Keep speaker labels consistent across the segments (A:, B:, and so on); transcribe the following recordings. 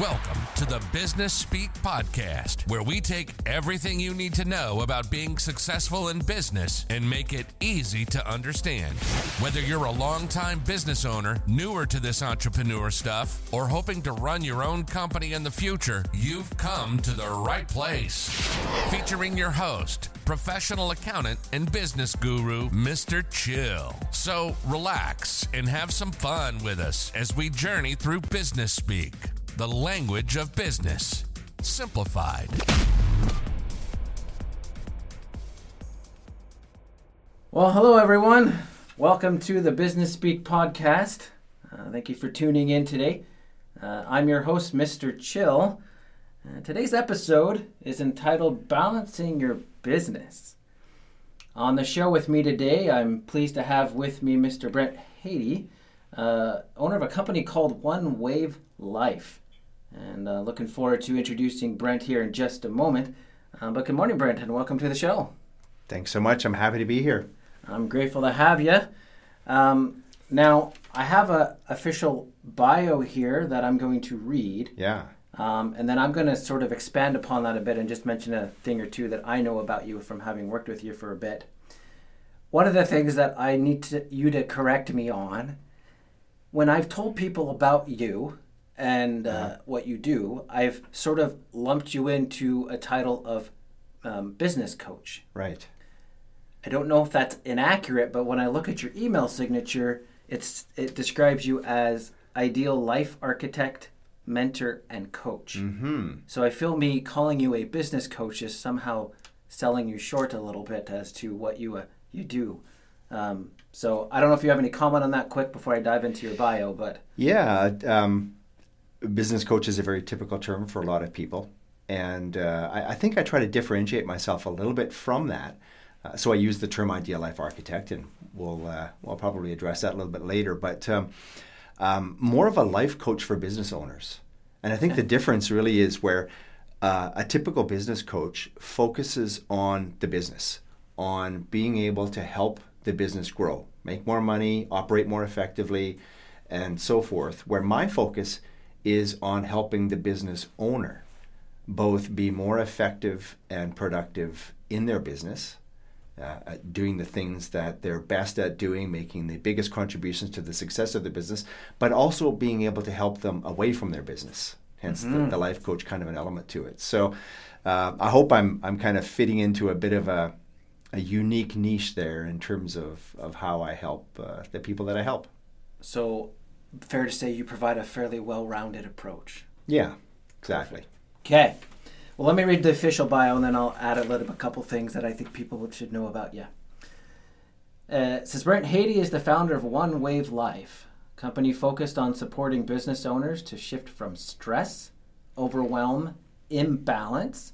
A: Welcome to the Business Speak Podcast, where we take everything you need to know about being successful in business and make it easy to understand. Whether you're a longtime business owner, newer to this entrepreneur stuff, or hoping to run your own company in the future, you've come to the right place. Featuring your host, professional accountant and business guru, Mr. Chill. So relax and have some fun with us as we journey through business speak the language of business, simplified.
B: Well, hello everyone. Welcome to the Business Speak podcast. Uh, thank you for tuning in today. Uh, I'm your host, Mr. Chill. Uh, today's episode is entitled Balancing Your Business. On the show with me today, I'm pleased to have with me Mr. Brent Haydey, uh, owner of a company called One Wave Life. And uh, looking forward to introducing Brent here in just a moment. Uh, but good morning, Brent, and welcome to the show.
C: Thanks so much. I'm happy to be here.
B: I'm grateful to have you. Um, now, I have a official bio here that I'm going to read.
C: Yeah.
B: Um, and then I'm going to sort of expand upon that a bit and just mention a thing or two that I know about you from having worked with you for a bit. One of the things that I need to, you to correct me on, when I've told people about you, and uh, uh-huh. what you do, I've sort of lumped you into a title of um, business coach.
C: Right.
B: I don't know if that's inaccurate, but when I look at your email signature, it's it describes you as ideal life architect, mentor, and coach.
C: Mm-hmm.
B: So I feel me calling you a business coach is somehow selling you short a little bit as to what you uh, you do. Um, so I don't know if you have any comment on that quick before I dive into your bio, but
C: yeah. Um business coach is a very typical term for a lot of people. And uh, I, I, think I try to differentiate myself a little bit from that. Uh, so I use the term ideal life architect, and we'll, uh, we'll probably address that a little bit later. But um, um, more of a life coach for business owners. And I think the difference really is where uh, a typical business coach focuses on the business, on being able to help the business grow, make more money, operate more effectively, and so forth. Where my focus is on helping the business owner both be more effective and productive in their business, uh, doing the things that they're best at doing, making the biggest contributions to the success of the business, but also being able to help them away from their business. Hence, mm-hmm. the, the, life coach kind of an element to it. So, uh, I hope I'm I'm kind of fitting into a bit of a a unique niche there in terms of of how I help uh, the people that I help.
B: So fair to say you provide a fairly well-rounded approach.
C: Yeah, exactly.
B: Okay. Well, let me read the official bio, and then I'll add a little, a couple things that I think people should know about you. Uh, says Brent Haydey is the founder of One Wave Life, company focused on supporting business owners to shift from stress, overwhelm, imbalance,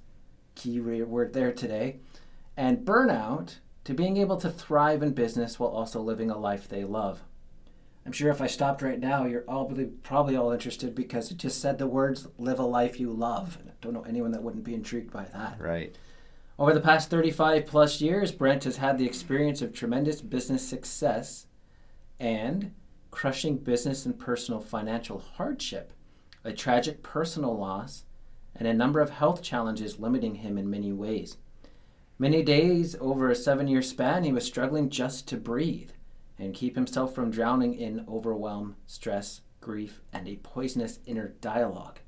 B: key word there today, and burnout to being able to thrive in business while also living a life they love. I'm sure if I stopped right now, you're all probably all interested because it just said the words "live a life you love." I don't know anyone that wouldn't be intrigued by that.
C: Right.
B: Over the past 35 plus years, Brent has had the experience of tremendous business success and crushing business and personal financial hardship, a tragic personal loss, and a number of health challenges limiting him in many ways. Many days over a seven year span, he was struggling just to breathe and keep himself from drowning in overwhelm, stress, grief, and a poisonous inner dialogue.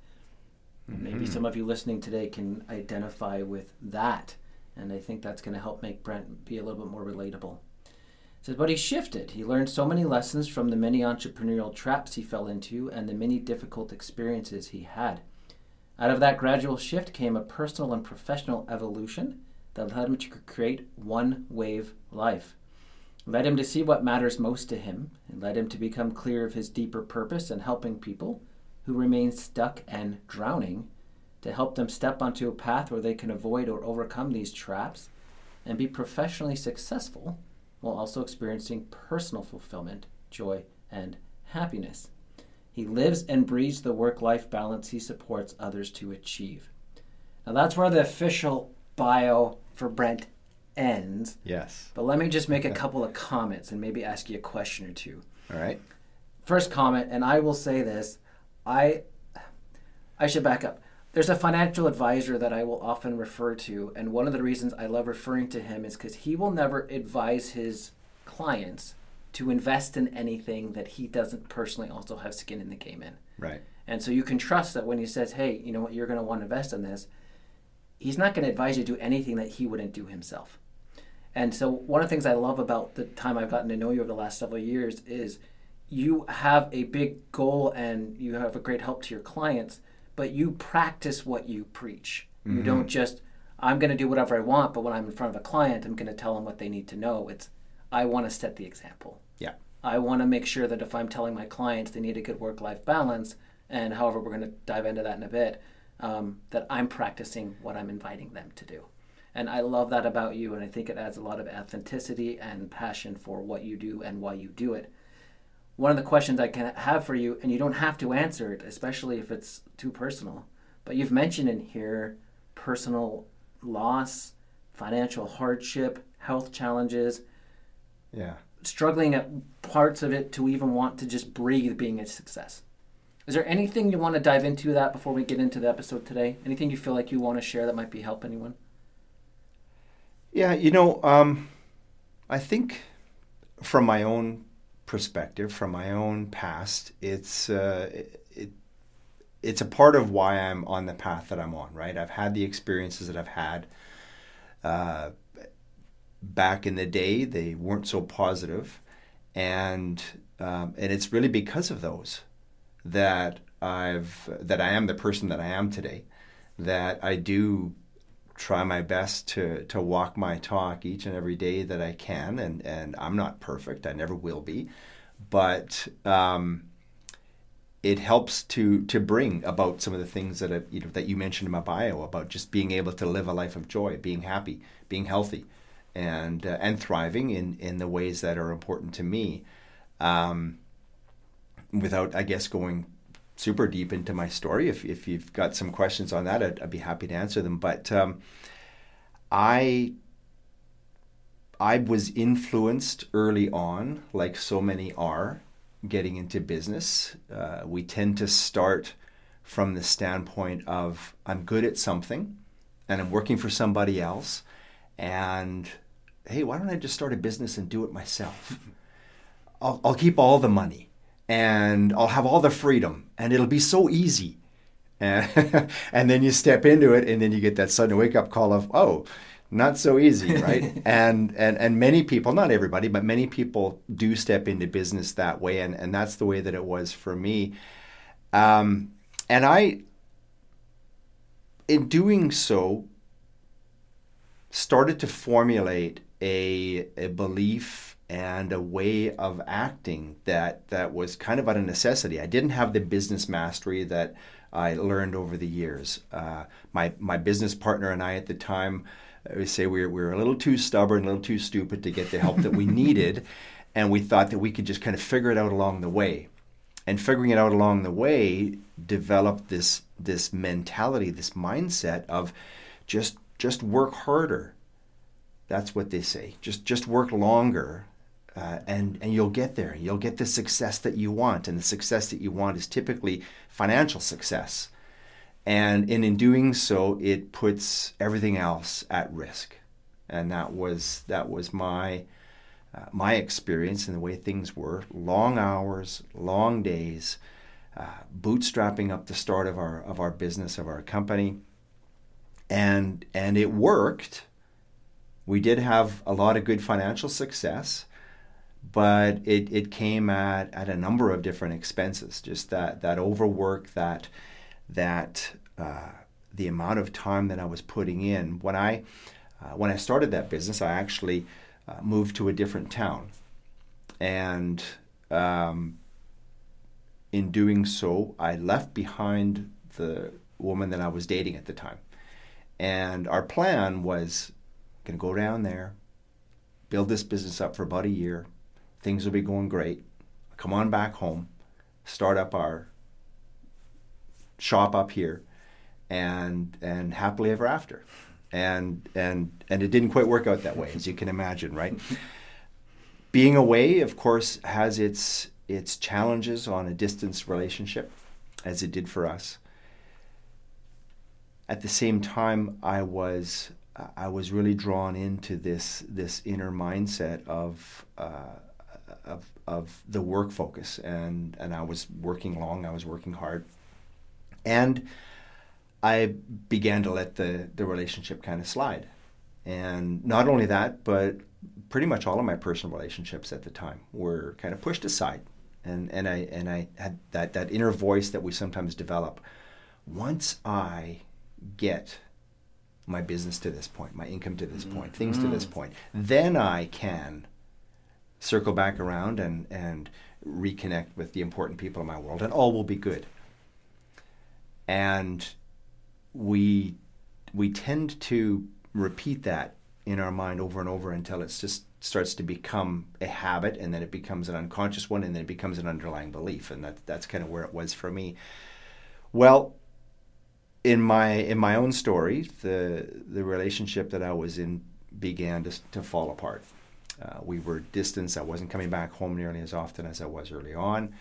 B: Mm-hmm. Maybe some of you listening today can identify with that, and I think that's going to help make Brent be a little bit more relatable. It says, but he shifted. He learned so many lessons from the many entrepreneurial traps he fell into and the many difficult experiences he had. Out of that gradual shift came a personal and professional evolution that led him to create one wave life led him to see what matters most to him, and led him to become clear of his deeper purpose in helping people who remain stuck and drowning, to help them step onto a path where they can avoid or overcome these traps and be professionally successful while also experiencing personal fulfillment, joy, and happiness. He lives and breathes the work life balance he supports others to achieve. Now, that's where the official bio for Brent ends.
C: Yes.
B: But let me just make a couple of comments and maybe ask you a question or two.
C: All right.
B: First comment, and I will say this: I, I I should back up. There's a financial advisor that I will often refer to, and one of the reasons I love referring to him is because he will never advise his clients to invest in anything that he doesn't personally also have skin in the game in.
C: Right.
B: And so you can trust that when he says, hey, you know what, you're going to want to invest in this, he's not going to advise you to do anything that he wouldn't do himself. And so one of the things I love about the time I've gotten to know you over the last several years is you have a big goal and you have a great help to your clients, but you practice what you preach. Mm-hmm. You don't just, I'm going to do whatever I want, but when I'm in front of a client, I'm going to tell them what they need to know. It's, I want to set the example.
C: Yeah.
B: I want to make sure that if I'm telling my clients they need a good work life balance, and however, we're going to dive into that in a bit, um, that I'm practicing what I'm inviting them to do. And I love that about you, and I think it adds a lot of authenticity and passion for what you do and why you do it. One of the questions I can have for you, and you don't have to answer it, especially if it's too personal, but you've mentioned in here personal loss, financial hardship, health challenges.
C: Yeah.
B: Struggling at parts of it to even want to just breathe being a success. Is there anything you want to dive into that before we get into the episode today? Anything you feel like you want to share that might be help anyone?
C: Yeah, you know, um, I think from my own perspective, from my own past, it's uh, it, it, it's a part of why I'm on the path that I'm on. Right, I've had the experiences that I've had. Uh, back in the day, they weren't so positive, and um, and it's really because of those that I've that I am the person that I am today. That I do try my best to to walk my talk each and every day that I can, and and I'm not perfect. I never will be, but um, it helps to to bring about some of the things that you know that you mentioned in my bio about just being able to live a life of joy, being happy, being healthy, and uh, and thriving in in the ways that are important to me. Um, without, I guess, going super deep into my story. If, if you've got some questions on that, I'd, I'd be happy to answer them. But um, I I was influenced early on, like so many are, getting into business. Uh, we tend to start from the standpoint of I'm good at something and I'm working for somebody else. And hey, why don't I just start a business and do it myself? I'll, I'll keep all the money and I'll have all the freedom and it'll be so easy. And, and then you step into it and then you get that sudden wake up call of, oh, not so easy, right? and, and, and many people, not everybody, but many people do step into business that way. And, and that's the way that it was for me. Um, and I, in doing so, started to formulate a, a belief and a way of acting that that was kind of out of necessity. I didn't have the business mastery that I learned over the years. Uh, my my business partner and I at the time, I would say we were, we were a little too stubborn, a little too stupid to get the help that we needed, and we thought that we could just kind of figure it out along the way. And figuring it out along the way developed this this mentality, this mindset of just just work harder. That's what they say. Just just work longer uh, and and you'll get there. You'll get the success that you want, and the success that you want is typically financial success. And, and in doing so, it puts everything else at risk. And that was that was my uh, my experience and the way things were: long hours, long days, uh, bootstrapping up the start of our of our business of our company, and and it worked. We did have a lot of good financial success but it, it came at, at a number of different expenses. Just that that overwork, that that uh, the amount of time that I was putting in. When I uh, when I started that business, I actually uh, moved to a different town, and um, in doing so, I left behind the woman that I was dating at the time, and our plan was going to go down there, build this business up for about a year, things will be going great. Come on back home, start up our shop up here, and and happily ever after. And and and it didn't quite work out that way, as you can imagine, right? Being away, of course, has its its challenges on a distance relationship, as it did for us. at the same time, I was I was really drawn into this this inner mindset of uh, of of the work focus, and and I was working long, I was working hard, and I began to let the the relationship kind of slide, and not only that, but pretty much all of my personal relationships at the time were kind of pushed aside, and and I and I had that that inner voice that we sometimes develop. Once I get my business to this point, my income to this point, things to this mm-hmm. point, then I can circle back around and, and reconnect with the important people in my world, and all will be good. And we we tend to repeat that in our mind over and over until it just starts to become a habit, and then it becomes an unconscious one, and then it becomes an underlying belief, and that that's kind of where it was for me. Well, in my in my own story, the the relationship that I was in began to, to fall apart. Uh, we were distanced. I wasn't coming back home nearly as often as I was early on,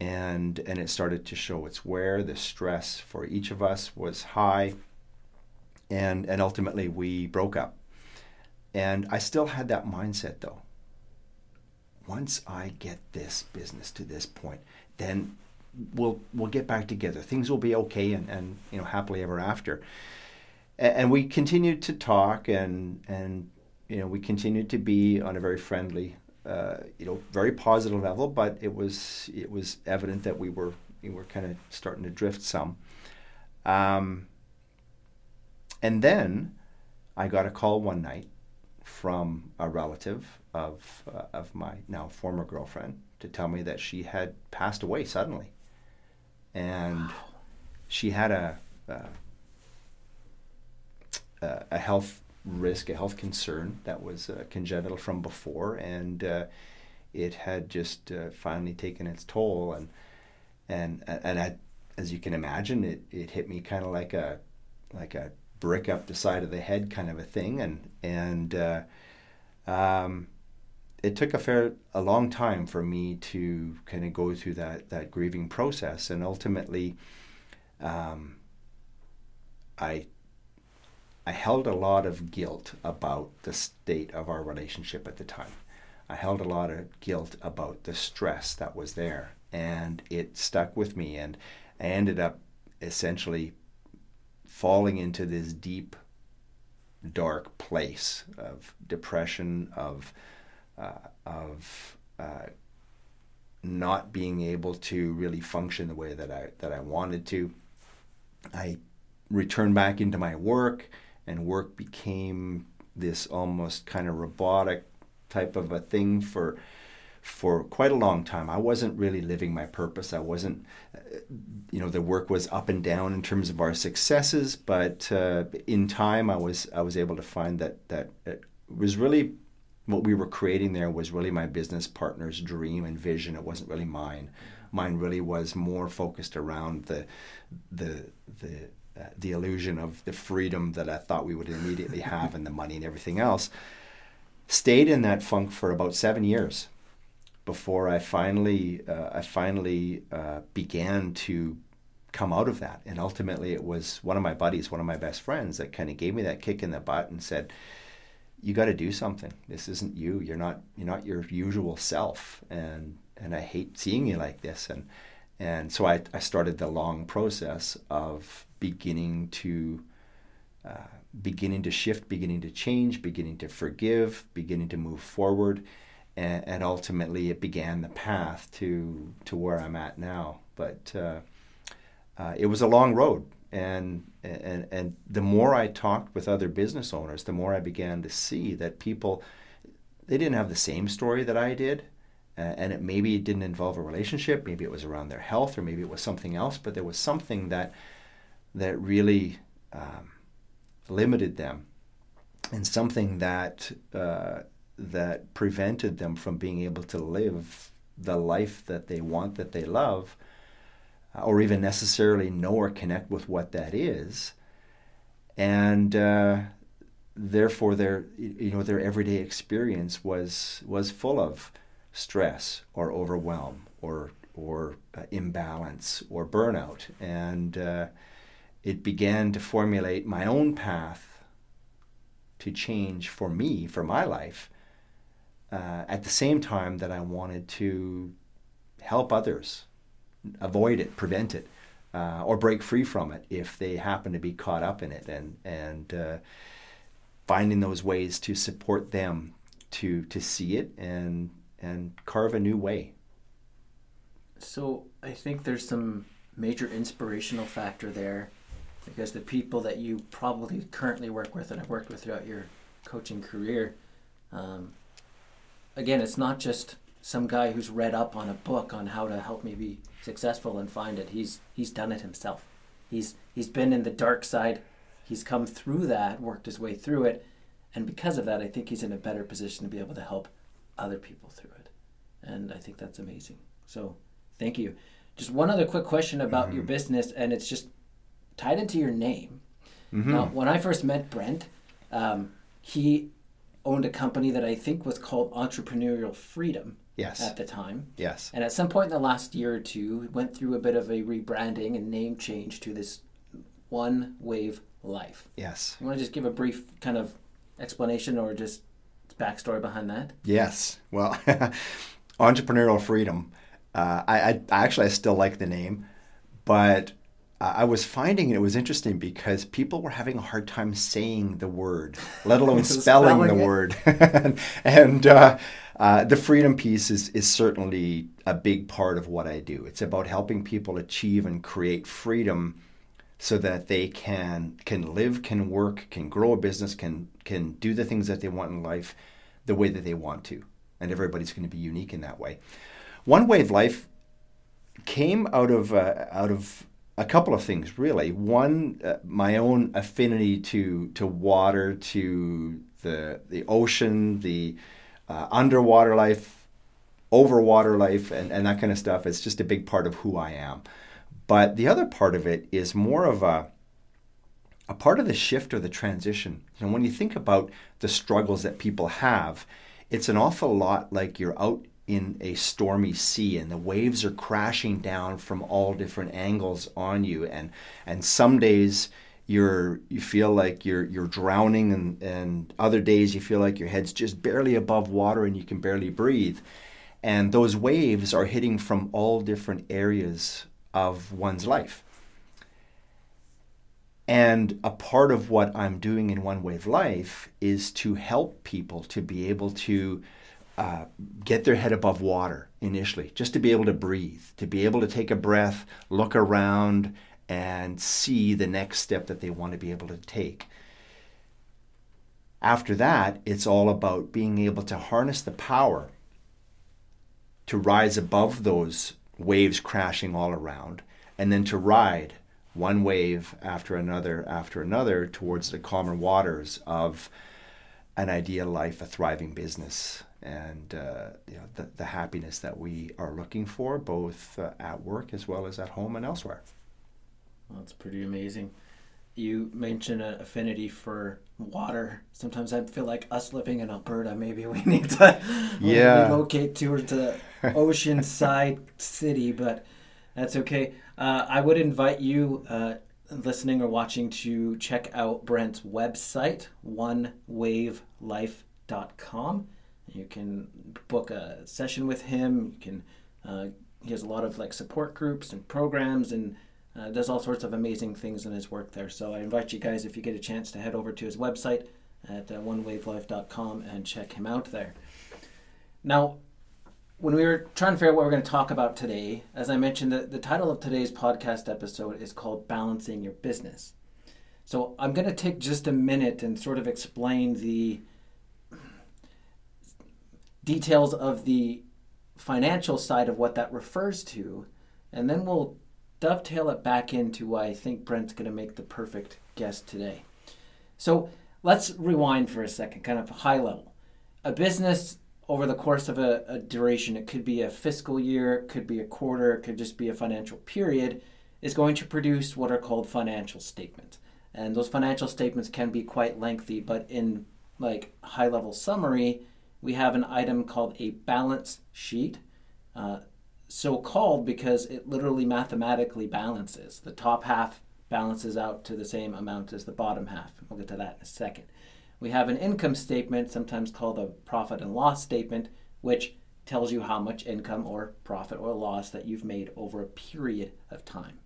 C: and and it started to show its wear. The stress for each of us was high, and and ultimately we broke up. And I still had that mindset though. Once I get this business to this point, then we'll we'll get back together. Things will be okay, and, and you know happily ever after. And, and we continued to talk, and and you know we continued to be on a very friendly, uh, you know, very positive level. But it was it was evident that we were we were kind of starting to drift some. Um, and then I got a call one night from a relative of uh, of my now former girlfriend to tell me that she had passed away suddenly and wow. she had a, a, a health risk, a health concern that was uh, congenital from before, and uh, it had just uh, finally taken its toll. And and and I, as you can imagine, it, it hit me kind of like a like a brick up the side of the head kind of a thing, and and uh, um, it took a fair a long time for me to kind of go through that that grieving process and ultimately um, I I held a lot of guilt about the state of our relationship at the time. I held a lot of guilt about the stress that was there and it stuck with me and I ended up essentially falling into this deep dark place of depression of uh, of uh, not being able to really function the way that I that I wanted to. I returned back into my work, and work became this almost kind of robotic type of a thing for for quite a long time. I wasn't really living my purpose. I wasn't, you know, the work was up and down in terms of our successes, but uh, in time, I was I was able to find that that it was really what we were creating there was really my business partner's dream and vision. It wasn't really mine. Mine really was more focused around the the the uh, the illusion of the freedom that I thought we would immediately have and the money and everything else. Stayed in that funk for about seven years before I finally uh, I finally uh, began to come out of that. And ultimately, it was one of my buddies, one of my best friends, that kind of gave me that kick in the butt and said you got to do something. This isn't you. You're not you're not your usual self, and and I hate seeing you like this. And and so I, I started the long process of beginning to uh, beginning to shift, beginning to change, beginning to forgive, beginning to move forward, and, and ultimately it began the path to to where I'm at now. But uh, uh, it was a long road. And and and the more I talked with other business owners, the more I began to see that people they didn't have the same story that I did, and it maybe didn't involve a relationship, maybe it was around their health, or maybe it was something else, but there was something that that really um, limited them, and something that uh, that prevented them from being able to live the life that they want, that they love or even necessarily know or connect with what that is, and uh, therefore their you know their everyday experience was was full of stress or overwhelm or or uh, imbalance or burnout. And uh, it began to formulate my own path to change for me, for my life, uh, at the same time that I wanted to help others avoid it, prevent it, uh, or break free from it if they happen to be caught up in it, and and uh, finding those ways to support them to to see it and and carve a new way.
B: So I think there's some major inspirational factor there because the people that you probably currently work with and have worked with throughout your coaching career, um, again, it's not just some guy who's read up on a book on how to help me be successful and find it. He's he's done it himself. He's he's been in the dark side. He's come through that, worked his way through it, and because of that, I think he's in a better position to be able to help other people through it. And I think that's amazing. So, thank you. Just one other quick question about mm-hmm. your business, and it's just tied into your name. Mm-hmm. Now, when I first met Brent, um, he owned a company that I think was called Entrepreneurial Freedom.
C: Yes.
B: At the time.
C: Yes.
B: And at some point in the last year or two, went through a bit of a rebranding and name change to this One Wave Life.
C: Yes.
B: You want to just give a brief kind of explanation or just backstory behind that?
C: Yes. Well, Entrepreneurial Freedom. Uh, I, I actually I still like the name, but I was finding it was interesting because people were having a hard time saying the word, let alone spelling, spelling, the it. word. and uh, uh, the freedom piece is, is certainly a big part of what I do. It's about helping people achieve and create freedom so that they can can live, can work, can grow a business, can can do the things that they want in life the way that they want to. And everybody's going to be unique in that way. One Wave Life came out of uh, out of a couple of things really. One, uh, my own affinity to to water, to the the ocean, the uh, underwater life, overwater life, and, and that kind of stuff. It's just a big part of who I am. But the other part of it is more of a a part of the shift or the transition. And when you think about the struggles that people have, it's an awful lot like you're out in a stormy sea and the waves are crashing down from all different angles on you. And and some days you're you feel like you're you're drowning and and other days you feel like your head's just barely above water and you can barely breathe. And those waves are hitting from all different areas of one's life. And a part of what I'm doing in One Wave Life is to help people to be able to uh, get their head above water initially, just to be able to breathe, to be able to take a breath, look around, and see the next step that they want to be able to take. After that, it's all about being able to harness the power to rise above those waves crashing all around, and then to ride one wave after another after another towards the calmer waters of an ideal life, a thriving business, and uh, you know, the, the happiness that we are looking for, both uh, at work as well as at home and elsewhere.
B: Well, that's pretty amazing. You mentioned an affinity for water. Sometimes I feel like us living in Alberta, maybe we need to
C: yeah.
B: relocate towards a oceanside city, but that's okay. Uh, I would invite you, uh, listening or watching, to check out Brent's website, onewavelife.com you can book a session with him. You can. Uh, he has a lot of like support groups and programs and uh, does all sorts of amazing things in his work there. So I invite you guys, if you get a chance, to head over to his website at uh, onewavelife.com and check him out there. Now, when we were trying to figure out what we're going to talk about today, as I mentioned, the, the title of today's podcast episode is called Balancing Your Business. So I'm going to take just a minute and sort of explain the details of the financial side of what that refers to, and then we'll dovetail it back into why I think Brent's going to make the perfect guest today. So let's rewind for a second, kind of high level. A business over the course of a, a duration, it could be a fiscal year, it could be a quarter, it could just be a financial period, is going to produce what are called financial statements. And those financial statements can be quite lengthy, but in like high level summary, we have an item called a balance sheet. Uh, so called because it literally mathematically balances. The top half balances out to the same amount as the bottom half. We'll get to that in a second. We have an income statement, sometimes called a profit and loss statement, which tells you how much income or profit or loss that you've made over a period of time.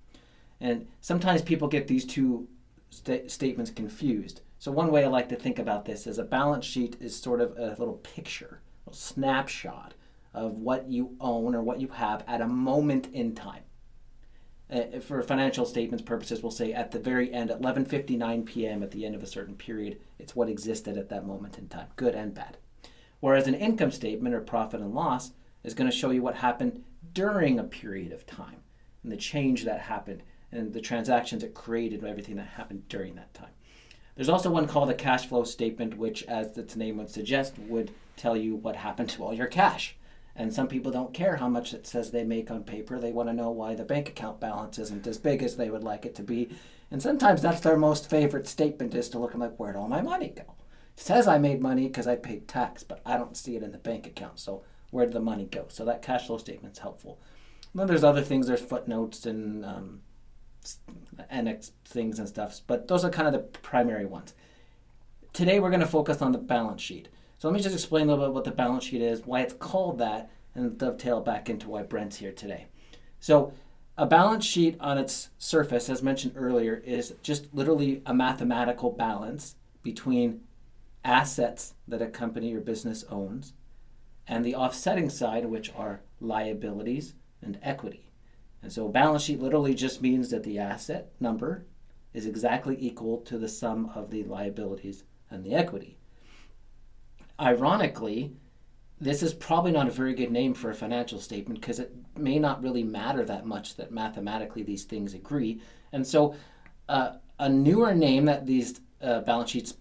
B: And sometimes people get these two st- statements confused. So, one way I like to think about this is a balance sheet is sort of a little picture, a snapshot of what you own or what you have at a moment in time. Uh, for financial statements purposes, we'll say at the very end, at 11:59 p.m. at the end of a certain period, it's what existed at that moment in time, good and bad. Whereas an income statement or profit and loss is going to show you what happened during a period of time and the change that happened and the transactions it created and everything that happened during that time. There's also one called a cash flow statement, which, as its name would suggest, would tell you what happened to all your cash. And some people don't care how much it says they make on paper. They want to know why the bank account balance isn't as big as they would like it to be. And sometimes that's their most favorite statement is to look and like, where'd all my money go? It says I made money because I paid tax, but I don't see it in the bank account. So where did the money go? So that cash flow statement's helpful. And then there's other things. There's footnotes and um, annex things and stuff, but those are kind of the primary ones. Today we're going to focus on the balance sheet. So let me just explain a little bit what the balance sheet is, why it's called that, and dovetail back into why Brent's here today. So a balance sheet on its surface, as mentioned earlier, is just literally a mathematical balance between assets that a company or business owns and the offsetting side, which are liabilities and equity. And so a balance sheet literally just means that the asset number is exactly equal to the sum of the liabilities and the equity. Ironically, this is probably not a very good name for a financial statement because it may not really matter that much that mathematically these things agree. And so, uh, a newer name that these uh, balance sheets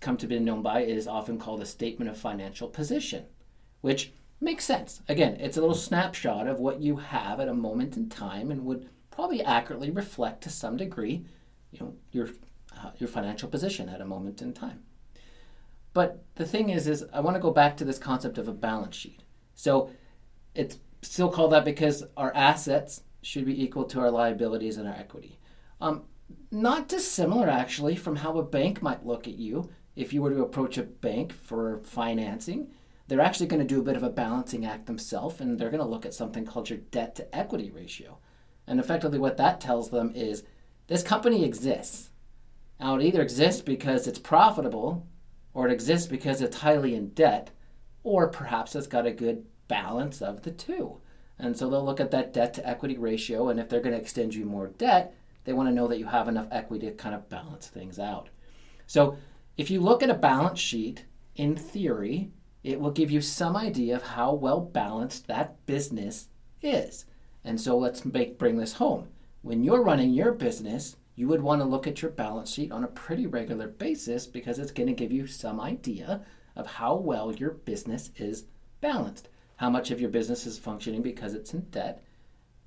B: come to be known by is often called a statement of financial position, which makes sense. Again, it's a little snapshot of what you have at a moment in time and would probably accurately reflect to some degree, you know, your uh, your financial position at a moment in time. But the thing is, is I want to go back to this concept of a balance sheet. So it's still called that because our assets should be equal to our liabilities and our equity. Um, not dissimilar, actually, from how a bank might look at you if you were to approach a bank for financing. They're actually going to do a bit of a balancing act themselves, and they're going to look at something called your debt to equity ratio. And effectively, what that tells them is this company exists. Now, it either exists because it's profitable or it exists because it's highly in debt, or perhaps it's got a good balance of the two. And so they'll look at that debt to equity ratio, and if they're going to extend you more debt, they want to know that you have enough equity to kind of balance things out. So if you look at a balance sheet, in theory, it will give you some idea of how well balanced that business is. And so let's make, bring this home. When you're running your business, you would want to look at your balance sheet on a pretty regular basis because it's going to give you some idea of how well your business is balanced, how much of your business is functioning because it's in debt.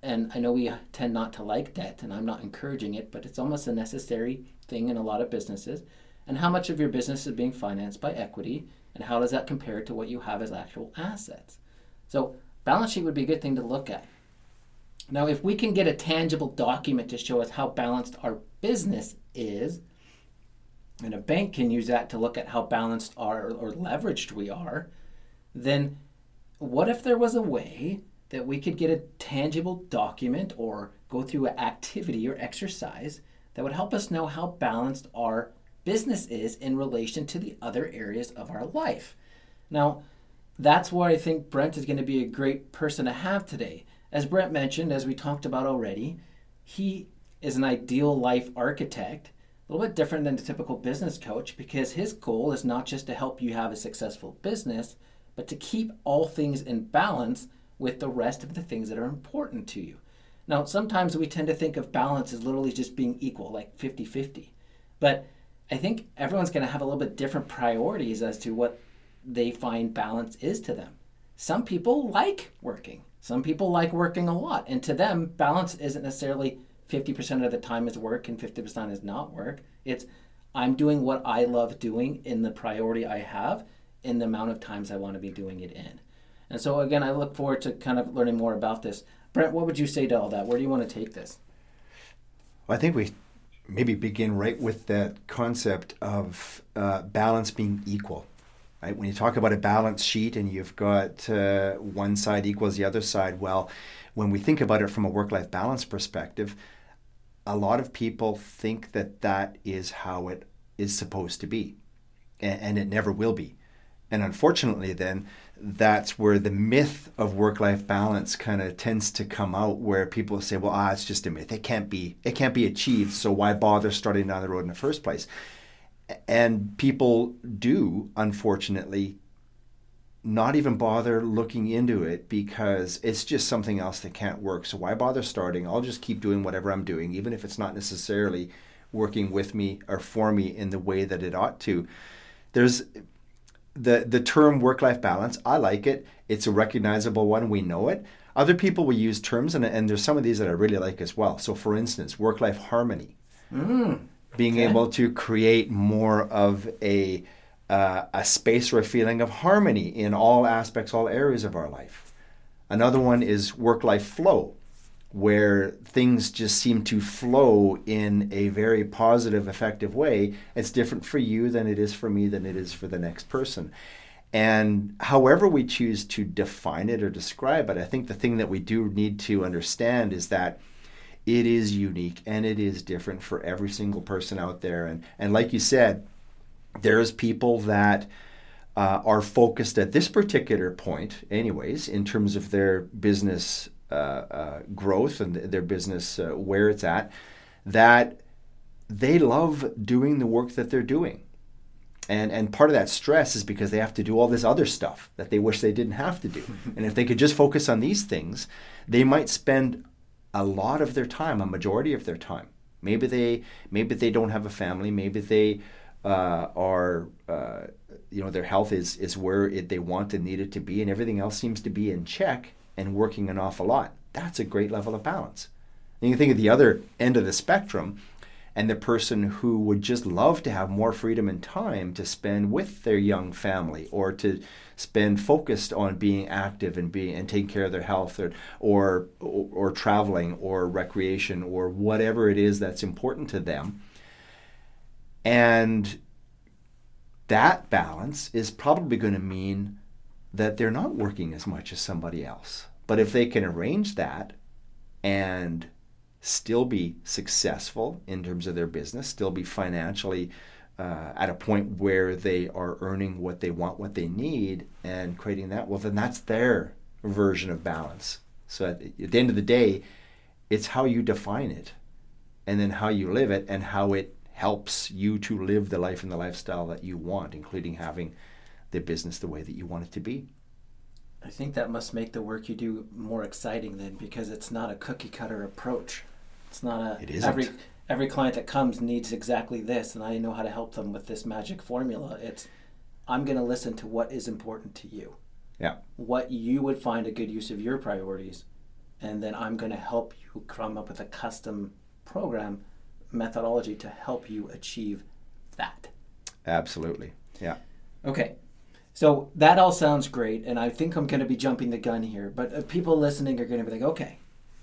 B: And I know we tend not to like debt, and I'm not encouraging it, but it's almost a necessary thing in a lot of businesses. And how much of your business is being financed by equity, and how does that compare to what you have as actual assets? So, balance sheet would be a good thing to look at. Now, if we can get a tangible document to show us how balanced our business is, and a bank can use that to look at how balanced our or leveraged we are, then what if there was a way that we could get a tangible document or go through an activity or exercise that would help us know how balanced our business is in relation to the other areas of our life? Now, that's where I think Brent is going to be a great person to have today as Brent mentioned, as we talked about already, he is an ideal life architect, a little bit different than the typical business coach because his goal is not just to help you have a successful business, but to keep all things in balance with the rest of the things that are important to you. Now, sometimes we tend to think of balance as literally just being equal, like 50 50. But I think everyone's going to have a little bit different priorities as to what they find balance is to them. Some people like working, some people like working a lot, and to them, balance isn't necessarily 50% of the time is work and 50% is not work. It's I'm doing what I love doing in the priority I have in the amount of times I want to be doing it in. And so, again, I look forward to kind of learning more about this. Brent, what would you say to all that? Where do you want to take this?
C: Well, I think we maybe begin right with that concept of uh, balance being equal. Right? When you talk about a balance sheet and you've got uh, one side equals the other side, well, when we think about it from a work life balance perspective, a lot of people think that that is how it is supposed to be, and, and it never will be. And unfortunately, then, that's where the myth of work-life balance kind of tends to come out where people say well ah it's just a myth. It can't be it can't be achieved so why bother starting down the road in the first place? And people do unfortunately not even bother looking into it because it's just something else that can't work. So why bother starting? I'll just keep doing whatever i'm doing even if it's not necessarily working with me or for me in the way that it ought to. There's the the term work life balance. I like it. It's a recognizable one. We know it. Other people will use terms, and, and there's some of these that I really like as well. So, for instance, work life harmony, mm, being okay. able to create more of a uh, a space or a feeling of harmony in all aspects, all areas of our life. Another one is work life flow, where things just seem to flow in a very positive, effective way. It's different for you than it is for me, than it is for the next person. And however we choose to define it or describe it, I think the thing that we do need to understand is that it is unique and it is different for every single person out there. And, and like you said, there's people that uh, are focused at this particular point, anyways, in terms of their business growth and their business uh, where it's at, that they love doing the work that they're doing. And, and part of that stress is because they have to do all this other stuff that they wish they didn't have to do. and if they could just focus on these things, they might spend a lot of their time, a majority of their time. Maybe they maybe they don't have a family. Maybe they uh, are uh, you know their health is is where it, they want and need it to be, and everything else seems to be in check and working an awful lot. That's a great level of balance. And you can think of the other end of the spectrum and the person who would just love to have more freedom and time to spend with their young family or to spend focused on being active and being and taking care of their health or or or, or traveling or recreation or whatever it is that's important to them. And that balance is probably going to mean that they're not working as much as somebody else. But if they can arrange that and still be successful in terms of their business, still be financially uh, at a point where they are earning what they want, what they need, and creating that, well, then that's their version of balance. So at, at the end of the day, it's how you define it and then how you live it and how it helps you to live the life and the lifestyle that you want, including having the business the way that you want it to be.
B: I think that must make the work you do more exciting then because it's not a cookie cutter approach. It's not a
C: it isn't.
B: every every client that comes needs exactly this and I know how to help them with this magic formula. It's I'm going to listen to what is important to you.
C: Yeah.
B: What you would find a good use of your priorities and then I'm going to help you come up with a custom program methodology to help you achieve that.
C: Absolutely. Yeah.
B: Okay. So that all sounds great, and I think I'm going to be jumping the gun here, but uh, people listening are going to be like, okay,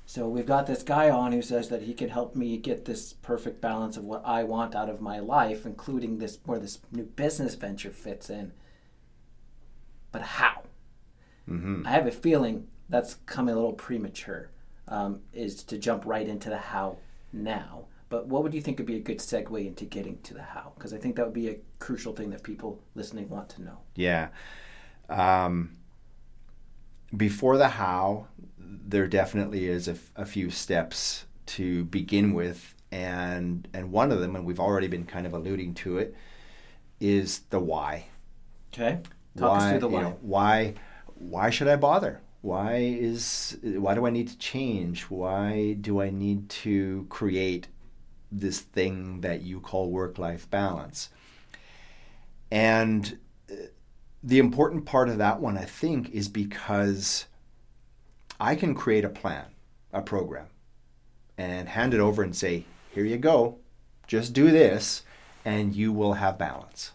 B: so we've got this guy on who says that he can help me get this perfect balance of what I want out of my life, including this where this new business venture fits in. But how? Mm-hmm. I have a feeling that's coming a little premature. Um, is to jump right into the how now. But what would you think would be a good segue into getting to the how? Because I think that would be a crucial thing that people listening want to know.
C: Yeah. Um, before the how, there definitely is a, a few steps to begin with, and and one of them, and we've already been kind of alluding to it, is the why.
B: Okay. Talk why, us through the why. You know,
C: why why should I bother? Why is why do I need to change? Why do I need to create this thing that you call work life balance. And uh, the important part of that one, I think, is because I can create a plan, a program, and hand it over and say, here you go, just do this, and you will have balance.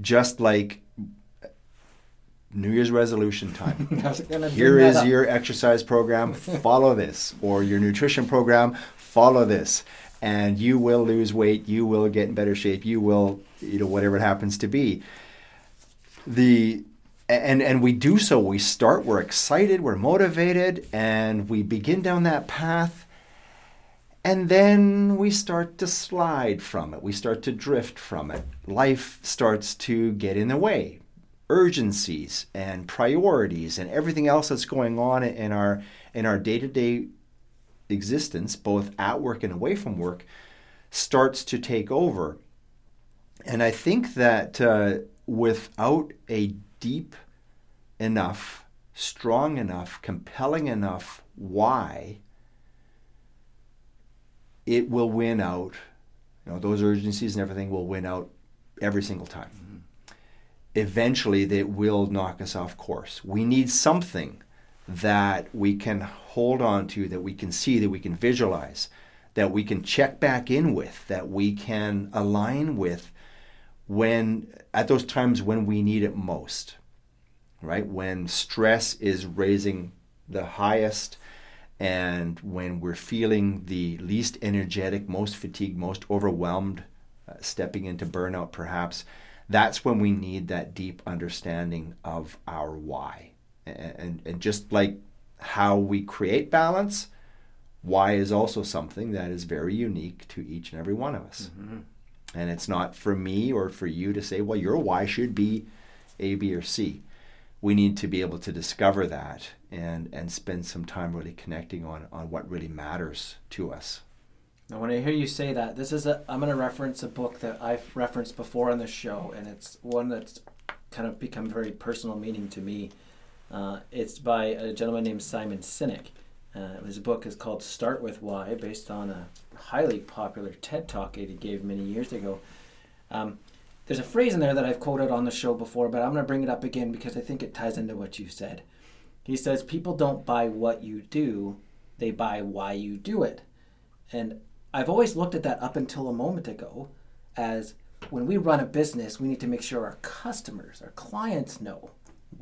C: Just like New Year's resolution time. Here is your exercise program. Follow this, or your nutrition program follow this. and you will lose weight, you will get in better shape, you will, you know, whatever it happens to be. The and and we do so. We start. We're excited. We're motivated, and we begin down that path. And then we start to slide from it. We start to drift from it. Life starts to get in the way. Urgencies and priorities and everything else that's going on in our in our day-to-day existence, both at work and away from work, starts to take over. And I think that uh, without a deep enough, strong enough, compelling enough why, it will win out. You know, those urgencies and everything will win out every single time. Mm-hmm. Eventually, they will knock us off course. We need something that we can hold on to, that we can see, that we can visualize, that we can check back in with, that we can align with when at those times when we need it most. Right? When stress is raising the highest and when we're feeling the least energetic, most fatigued, most overwhelmed, uh, stepping into burnout perhaps, that's when we need that deep understanding of our why. And, and, just like how we create balance, why is also something that is very unique to each and every one of us. Mm-hmm. And it's not for me or for you to say, well, your why should be A, B, or C we need to be able to discover that and and spend some time really connecting on on what really matters to us.
B: Now, when I hear you say that, this is a I'm going to reference a book that I've referenced before on the show, and it's one that's kind of become very personal meaning to me. Uh, it's by a gentleman named Simon Sinek. Uh, his book is called Start with Why, based on a highly popular TED talk that he gave many years ago. Um, there's a phrase in there that I've quoted on the show before, but I'm going to bring it up again because I think it ties into what you said. He says, People don't buy what you do, they buy why you do it. And I've always looked at that up until a moment ago as when we run a business, we need to make sure our customers, our clients know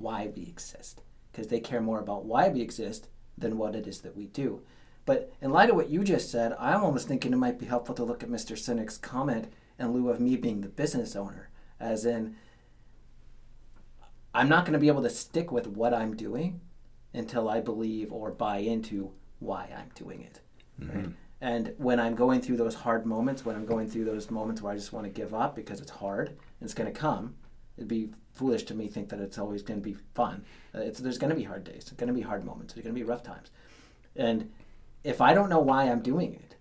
B: why we exist because they care more about why we exist than what it is that we do. But in light of what you just said, I'm almost thinking it might be helpful to look at Mr. Sinek's comment in lieu of me being the business owner. As in, I'm not going to be able to stick with what I'm doing until I believe or buy into why I'm doing it. Mm-hmm. Right? And when I'm going through those hard moments, when I'm going through those moments where I just want to give up because it's hard and it's going to come, it'd be foolish to me think that it's always going to be fun. Uh, it's, there's going to be hard days. There's going to be hard moments. There's going to be rough times. And if I don't know why I'm doing it,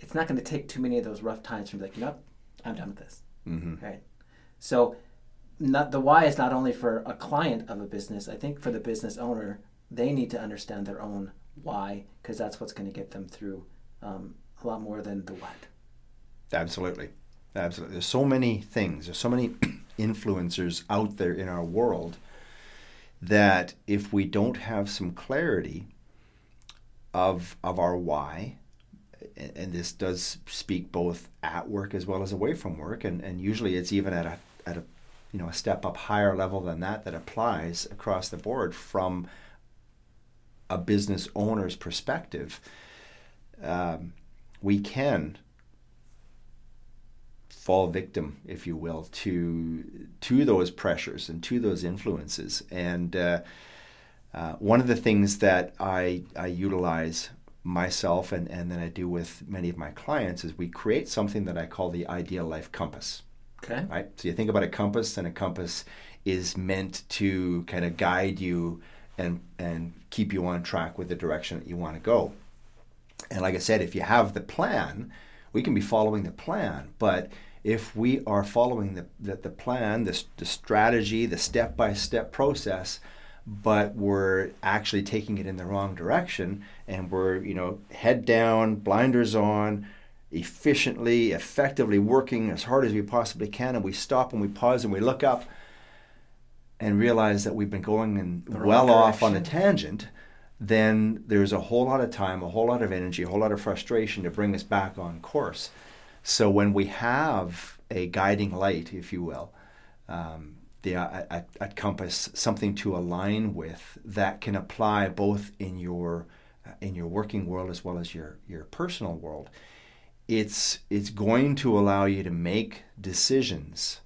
B: it's not going to take too many of those rough times me like, you know, I'm done with this. Mm-hmm. Right. So, not the why is not only for a client of a business. I think for the business owner, they need to understand their own why because that's what's going to get them through um, a lot more than the what.
C: Absolutely, absolutely. There's so many things. There's so many influencers out there in our world that if we don't have some clarity of of our why and this does speak both at work as well as away from work, and, and usually it's even at a at a you know a step up higher level than that that applies across the board from a business owner's perspective. Um, we can fall victim, if you will, to to those pressures and to those influences. And uh, uh, one of the things that I I utilize myself and, and then I do with many of my clients is we create something that I call the ideal life compass.
B: Okay.
C: Right? So you think about a compass and a compass is meant to kind of guide you and and keep you on track with the direction that you want to go. And like I said, if you have the plan, we can be following the plan, but if we are following the, the, the plan, the, the strategy, the step by step process, but we're actually taking it in the wrong direction and we're you know head down blinders on efficiently effectively working as hard as we possibly can and we stop and we pause and we look up and realize that we've been going in well off on a tangent then there's a whole lot of time a whole lot of energy a whole lot of frustration to bring us back on course so when we have a guiding light if you will um, the uh, at, at Compass something to align with that can apply both in your uh, in your working world as well as your your personal world. it's it's going to allow you to make decisions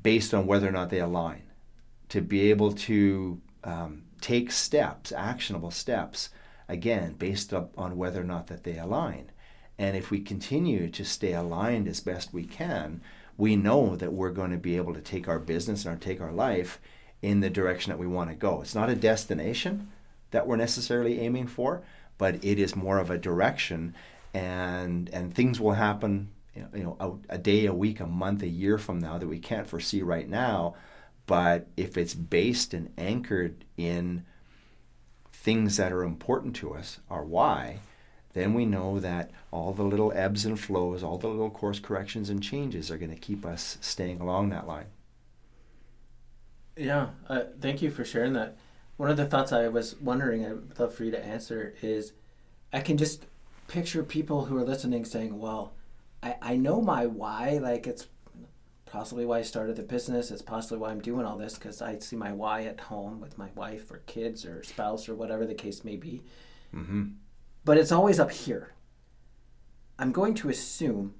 C: based on whether or not they align to be able to um, take steps actionable steps again based on whether or not that they align and if we continue to stay aligned as best we can we know that we're going to be able to take our business and our, take our life in the direction that we want to go. It's not a destination that we're necessarily aiming for but it is more of a direction. And and things will happen you know a, a, day a week a month a year from now that we can't foresee right now. But if it's based and anchored in things that are important to us our why then we know that all the little ebbs and flows all the little course corrections and changes are going to keep us staying along that line
B: yeah uh, thank you for sharing that one of the thoughts i was wondering i'd love for you to answer is i can just picture people who are listening saying, well, I, I know my why. Like, it's possibly why I started the business. It's possibly why I'm doing all this because I see my why at home with my wife or kids or spouse or whatever the case may be. Mm-hmm. But it's always up here. I'm going to assume,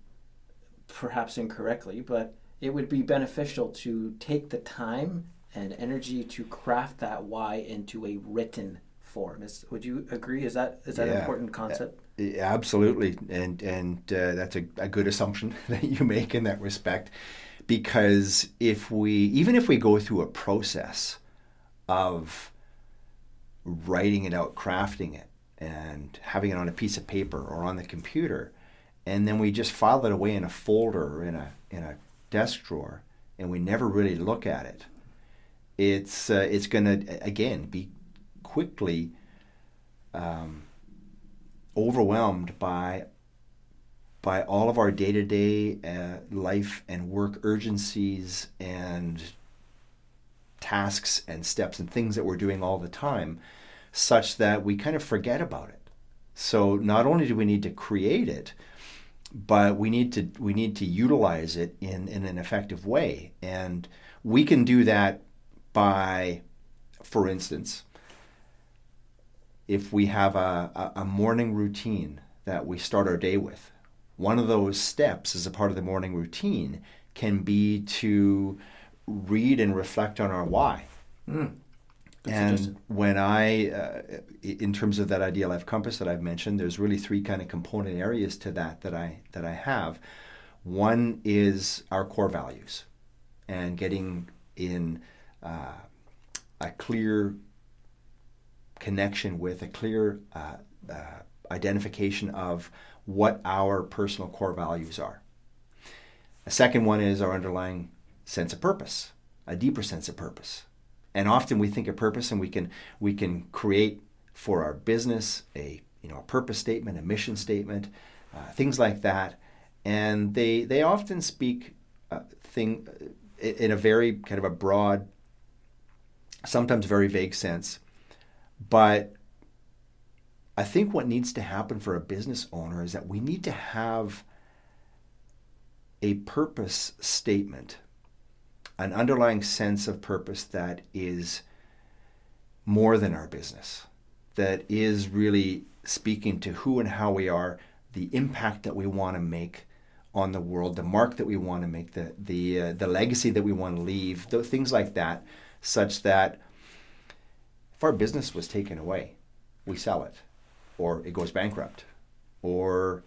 B: perhaps incorrectly, but it would be beneficial to take the time and energy to craft that why into a written form. Is would you agree? Is that is that yeah. an important concept?
C: Absolutely, and and uh, that's a, a good assumption that you make in that respect, because if we even if we go through a process of writing it out, crafting it, and having it on a piece of paper or on the computer, and then we just file it away in a folder or in a in a desk drawer, and we never really look at it, it's uh, it's going to again be quickly. Um, overwhelmed by by all of our day-to-day uh, life and work urgencies and tasks and steps and things that we're doing all the time such that we kind of forget about it so not only do we need to create it but we need to we need to utilize it in, in an effective way and we can do that by for instance if we have a, a, morning routine that we start our day with. One of those steps as a part of the morning routine can be to read and reflect on our why. Mm. And when I, uh, in terms of that ideal life compass that I've mentioned, there's really three kind of component areas to that that I that I have. One is our core values, and getting in uh, a clear connection with a clear uh, uh, identification of what our personal core values are. A second one is our underlying sense of purpose, a deeper sense of purpose. And often we think of purpose and we can we can create for our business a you know a purpose statement, a mission statement, uh, things like that, and they they often speak uh, thing in a very kind of a broad, sometimes very vague sense. But I think what needs to happen for a business owner is that we need to have a purpose statement, an underlying sense of purpose that is more than our business, that is really speaking to who and how we are, the impact that we want to make on the world, the mark that we want to make, the the uh, the legacy that we want to leave, things like that, such that if our business was taken away, we sell it, or it goes bankrupt, or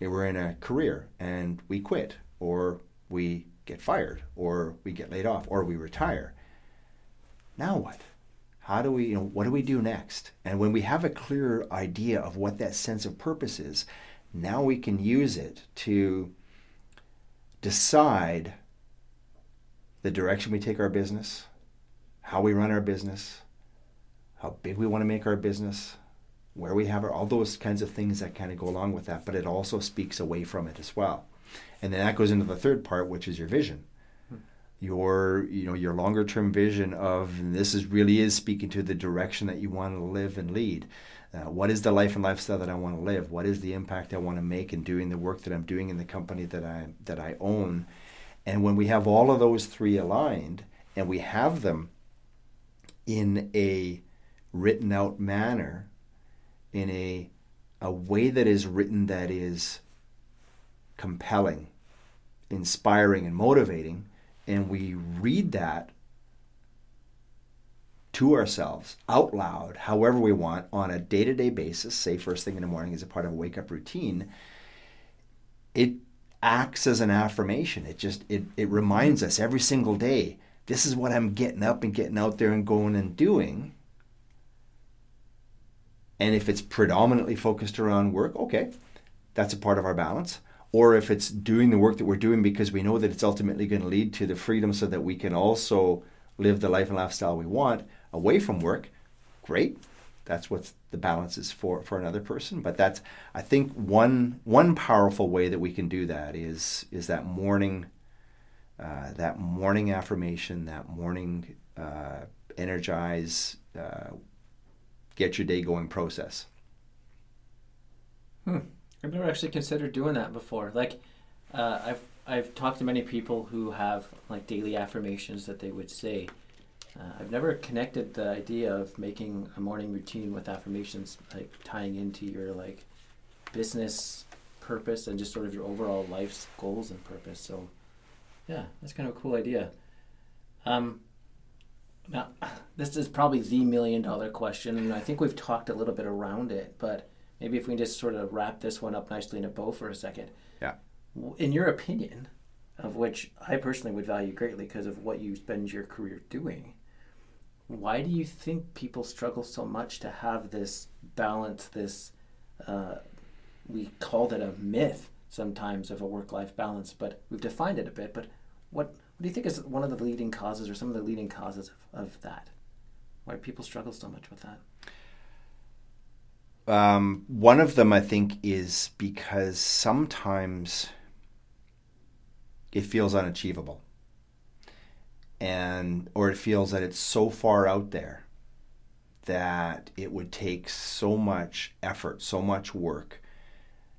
C: we're in a career and we quit, or we get fired, or we get laid off, or we retire. Now what? How do we, you know, what do we do next? And when we have a clearer idea of what that sense of purpose is, now we can use it to decide the direction we take our business, how we run our business, how big we want to make our business, where we have our, all those kinds of things that kind of go along with that, but it also speaks away from it as well. And then that goes into the third part, which is your vision. Hmm. Your you know your longer term vision of this is really is speaking to the direction that you want to live and lead. Uh, what is the life and lifestyle that I want to live? What is the impact I want to make in doing the work that I'm doing in the company that I that I own? And when we have all of those three aligned and we have them in a written out manner in a a way that is written that is compelling, inspiring, and motivating, and we read that to ourselves out loud, however we want, on a day to day basis, say first thing in the morning as a part of a wake up routine, it acts as an affirmation. It just it, it reminds us every single day, this is what I'm getting up and getting out there and going and doing. And if it's predominantly focused around work, okay, that's a part of our balance. Or if it's doing the work that we're doing because we know that it's ultimately going to lead to the freedom so that we can also live the life and lifestyle we want away from work, great. That's what the balance is for for another person. But that's I think one one powerful way that we can do that is is that morning uh, that morning affirmation, that morning uh, energize, uh, get your day going process.
B: Hmm. I've never actually considered doing that before. Like, uh, I've I've talked to many people who have like daily affirmations that they would say. Uh, I've never connected the idea of making a morning routine with affirmations like tying into your like business purpose and just sort of your overall life's goals and purpose. So, yeah, that's kind of a cool idea. Um, now, this is probably the million dollar question, and I think we've talked a little bit around it, but maybe if we can just sort of wrap this one up nicely in a bow for a second.
C: Yeah.
B: In your opinion, of which I personally would value greatly because of what you spend your career doing, why do you think people struggle so much to have this balance, this, uh, we called it a myth sometimes of a work life balance, but we've defined it a bit. But what, what do you think is one of the leading causes or some of the leading causes of, of that? Why do people struggle so much with that?
C: Um, one of them, I think, is because sometimes it feels unachievable, and or it feels that it's so far out there that it would take so much effort, so much work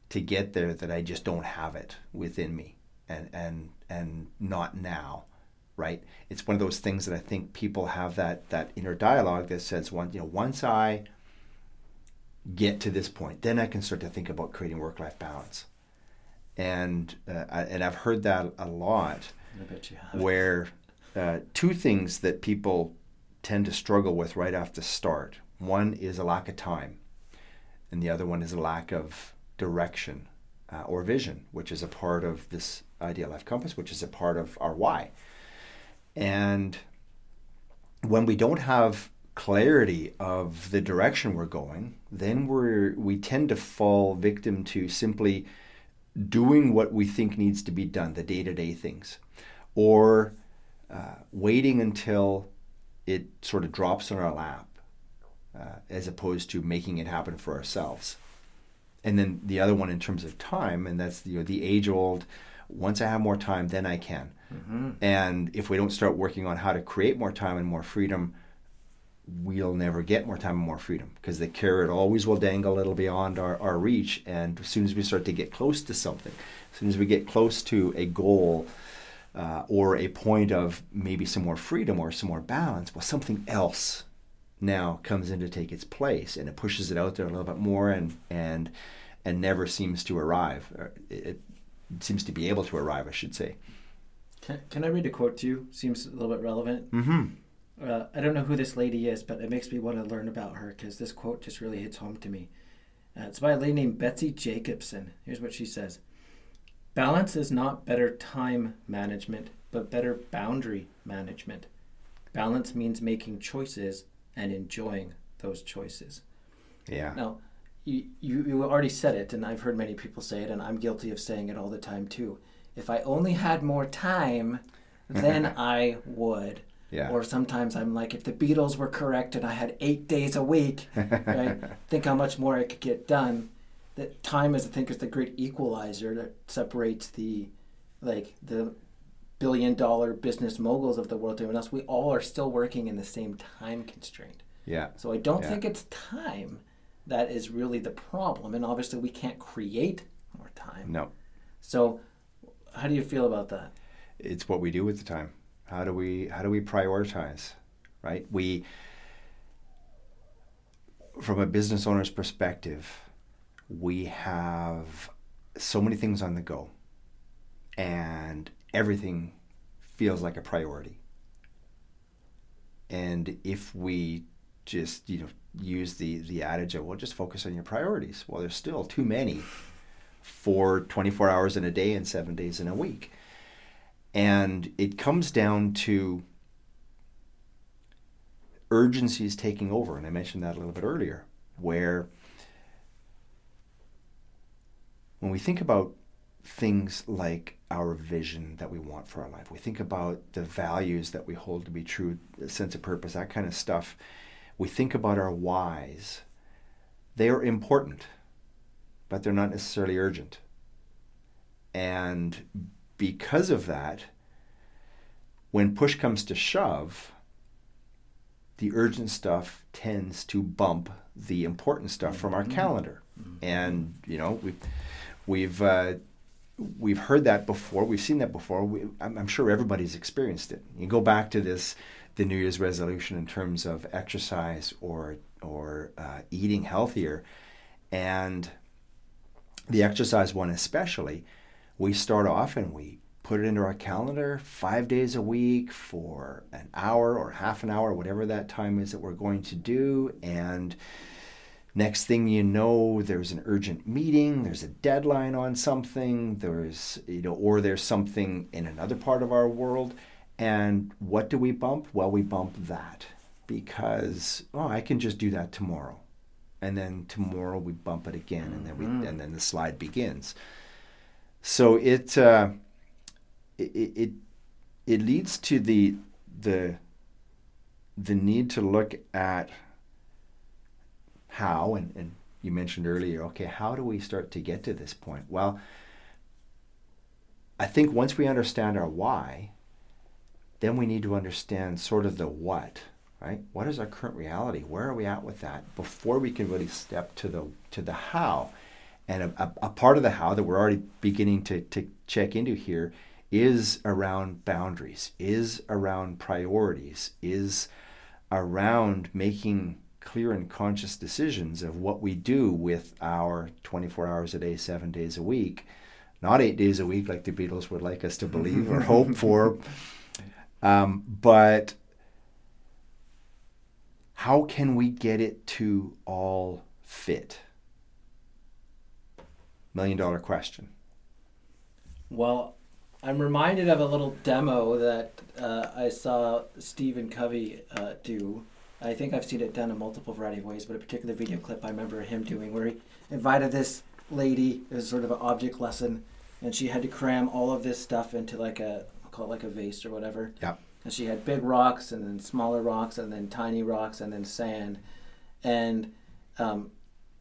C: to get there that I just don't have it within me, and and and not now, right? It's one of those things that I think people have that that inner dialogue that says, "One, you know, once I." get to this point, then I can start to think about creating work life balance. And uh, I, and I've heard that a lot.
B: I bet you have.
C: Where uh, two things that people tend to struggle with right off the start. One is a lack of time, and the other one is a lack of direction uh, or vision, which is a part of this ideal life compass, which is a part of our why. And when we don't have clarity of the direction we're going, then we're we tend to fall victim to simply doing what we think needs to be done, the day-to-day things, or uh, waiting until it sort of drops on our lap, uh, as opposed to making it happen for ourselves. And then the other one in terms of time, and that's you know, the age-old. Once I have more time, then I can. Mm-hmm. And if we don't start working on how to create more time and more freedom, we'll never get more time and more freedom because the carrot always will dangle a little beyond our, our reach. And as soon as we start to get close to something, as soon as we get close to a goal uh, or a point of maybe some more freedom or some more balance, well, something else now comes in to take its place and it pushes it out there a little bit more and, and, and never seems to arrive. It, it seems to be able to arrive, I should say.
B: Can, can I read a quote to you? Seems a little bit relevant.
C: Mm-hmm.
B: Uh, I don't know who this lady is, but it makes me want to learn about her because this quote just really hits home to me. Uh, it's by a lady named Betsy Jacobson. Here's what she says Balance is not better time management, but better boundary management. Balance means making choices and enjoying those choices.
C: Yeah.
B: Now, you, you, you already said it, and I've heard many people say it, and I'm guilty of saying it all the time too. If I only had more time, then I would.
C: Yeah.
B: Or sometimes I'm like, if the Beatles were correct and I had eight days a week, right? think how much more I could get done. That time is, I think, is the great equalizer that separates the, like the, billion dollar business moguls of the world and us. We all are still working in the same time constraint.
C: Yeah.
B: So I don't
C: yeah.
B: think it's time that is really the problem, and obviously we can't create more time.
C: No.
B: So, how do you feel about that?
C: It's what we do with the time. How do we how do we prioritize? Right? We from a business owner's perspective, we have so many things on the go, and everything feels like a priority. And if we just you know use the the adage of well just focus on your priorities, well there's still too many for 24 hours in a day and seven days in a week. And it comes down to urgency is taking over. And I mentioned that a little bit earlier, where when we think about things like our vision that we want for our life, we think about the values that we hold to be true, a sense of purpose, that kind of stuff. We think about our whys. They are important, but they're not necessarily urgent. And because of that, when push comes to shove, the urgent stuff tends to bump the important stuff from our mm-hmm. calendar. Mm-hmm. And you know, we've we've uh, we've heard that before. We've seen that before. We, I'm, I'm, sure everybody's experienced it. You go back to this the New Year's resolution in terms of exercise or or uh, eating healthier, and the exercise one especially. We start off and we put it into our calendar five days a week for an hour or half an hour, whatever that time is that we're going to do. And next thing you know, there's an urgent meeting, there's a deadline on something, there's, you know, or there's something in another part of our world. And what do we bump? Well, we bump that because, oh, I can just do that tomorrow. And then tomorrow we bump it again, and then we, mm-hmm. and then the slide begins. So it, uh, it, it it leads to the the the need to look at how and, and you mentioned earlier okay how do we start to get to this point? Well i think once we understand our why then we need to understand sort of the what right? What is our current reality? Where are we at with that before we can really step to the to the how and a, a, a part of the how that we're already beginning to, to check into here is around boundaries, is around priorities, is around making clear and conscious decisions of what we do with our 24 hours a day, seven days a week, not eight days a week like the Beatles would like us to believe or hope for, um, but how can we get it to all fit? Million dollar question.
B: Well, I'm reminded of a little demo that uh, I saw Stephen Covey uh, do. I think I've seen it done in multiple variety of ways, but a particular video clip I remember him doing where he invited this lady as sort of an object lesson, and she had to cram all of this stuff into like a I'll call it like a vase or whatever.
C: Yeah.
B: And she had big rocks and then smaller rocks and then tiny rocks and then sand, and um,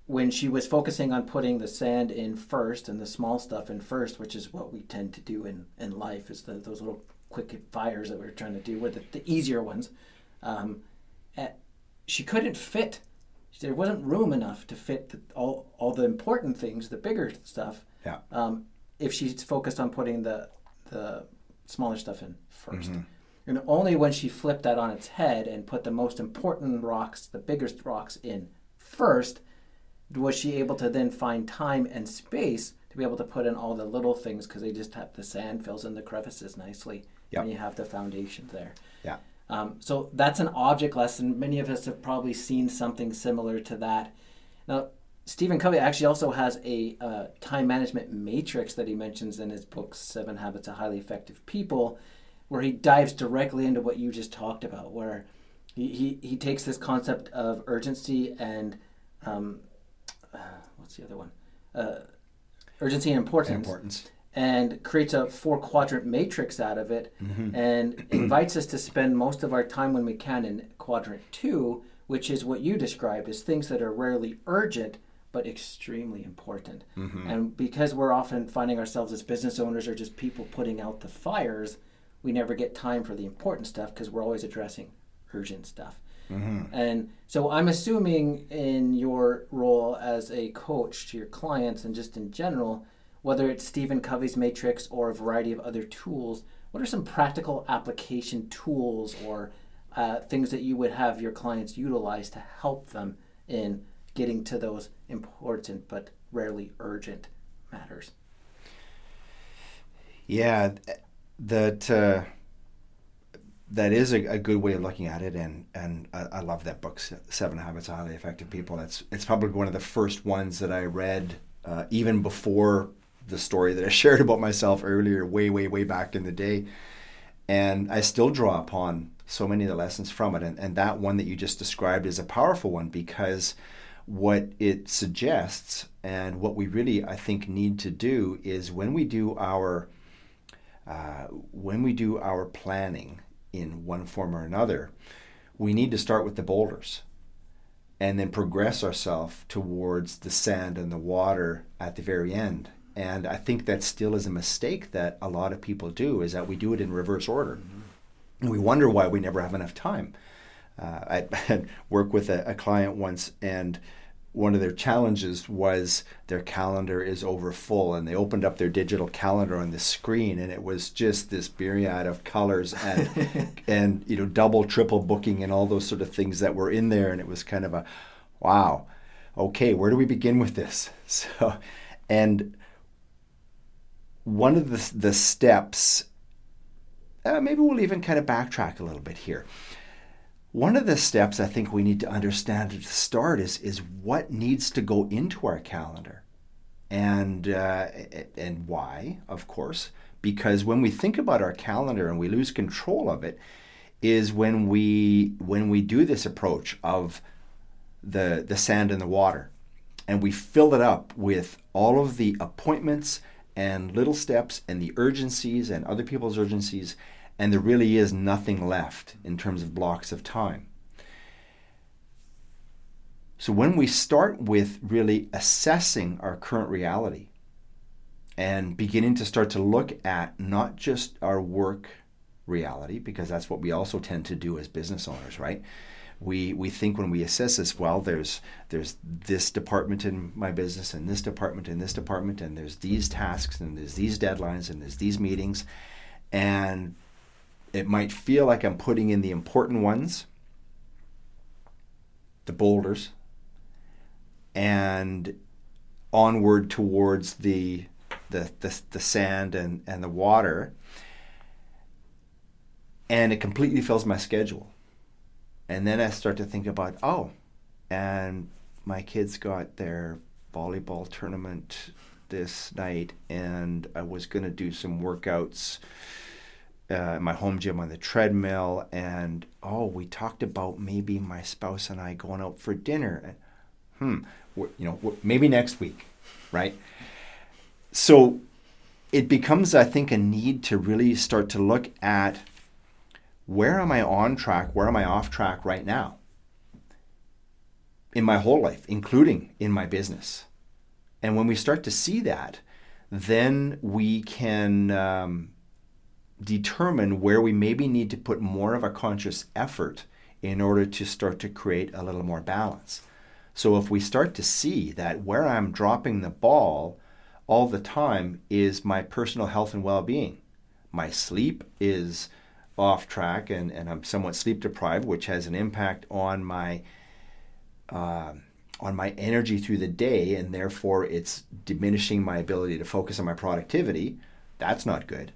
B: when she was focusing on putting the sand in first and the small stuff in first, which is what we tend to do in, in life, is the, those little quick fires that we're trying to do, with the, the easier ones, um, at, she couldn't fit. There wasn't room enough to fit the, all, all the important things, the bigger stuff.
C: Yeah.
B: Um, if she's focused on putting the the smaller stuff in 1st
C: mm-hmm.
B: And only when she flipped that on its head and put the most important rocks, the biggest rocks in first, was she able to then find time and space to be able to put in all the little things because they just have the sand fills in the crevices nicely yep. and you have the foundation there.
C: Yeah.
B: Um, so that's an object lesson. Many of us have probably seen something similar to that. Now, Stephen Covey actually also has a uh, time management matrix that he mentions in his book, Seven Habits of Highly Effective People, where he dives directly into what you just talked about, where he, he, he takes this concept of urgency and um, what's the other one? Uh, urgency and importance.
C: Importance.
B: And creates a four quadrant matrix out of it
C: mm-hmm.
B: and invites us to spend most of our time when we can in quadrant two, which is what you described as things that are rarely urgent but extremely important.
C: Mm-hmm.
B: And because we're often finding ourselves as business owners or just people putting out the fires, we never get time for the important stuff because we're always addressing urgent stuff.
C: Mm-hmm.
B: And so I'm assuming in your role as a coach to your clients and just in general, whether it's Stephen Covey's matrix or a variety of other tools, what are some practical application tools or uh, things that you would have your clients utilize to help them in getting to those important but rarely urgent matters.
C: Yeah, that uh, that is a, a, good way of looking at it, and and I, I, love that book, Seven Habits of Highly Effective People. It's it's probably one of the first ones that I read, uh, even before the story that I shared about myself earlier, way way way back in the day, and I still draw upon so many of the lessons from it, and and that one that you just described is a powerful one because what it suggests and what we really I think need to do is when we do our uh, when we do our planning in one form or another, we need to start with the boulders and then progress ourselves towards the sand and the water at the very end. And I think that still is a mistake that a lot of people do is that we do it in reverse order. Mm-hmm. And we wonder why we never have enough time. Uh, I, I worked with a, a client once and one of their challenges was their calendar is over full and they opened up their digital calendar on the screen and it was just this myriad of colors and and you know double triple booking and all those sort of things that were in there and it was kind of a wow okay where do we begin with this? So and one of the the steps uh, maybe we'll even kind of backtrack a little bit here one of the steps I think we need to understand at the start is, is what needs to go into our calendar and, uh, and why, of course. Because when we think about our calendar and we lose control of it, is when we when we do this approach of the the sand and the water and we fill it up with all of the appointments and little steps and the urgencies and other people's urgencies and there really is nothing left in terms of blocks of time. So when we start with really assessing our current reality and beginning to start to look at not just our work reality, because that's what we also tend to do as business owners, right? We, we think when we assess this, well, there's there's this department in my business and this department and this department and there's these tasks and there's these deadlines and there's these meetings, and it might feel like I'm putting in the important ones, the boulders, and onward towards the the, the, the sand and, and the water. And it completely fills my schedule. And then I start to think about, oh, and my kids got their volleyball tournament this night, and I was going to do some workouts uh, my home gym on the treadmill, and oh, we talked about maybe my spouse and I going out for dinner. Hmm, you know, maybe next week, right? So it becomes, I think, a need to really start to look at where am I on track, where am I off track right now in my whole life, including in my business. And when we start to see that, then we can um, determine where we maybe need to put more of a conscious effort in order to start to create a little more balance. So if we start to see that where I'm dropping the ball all the time is my personal health and well being, my sleep is off track and, and I'm somewhat sleep deprived, which has an impact on my uh, on my energy through the day, and therefore it's diminishing my ability to focus on my productivity. That's not good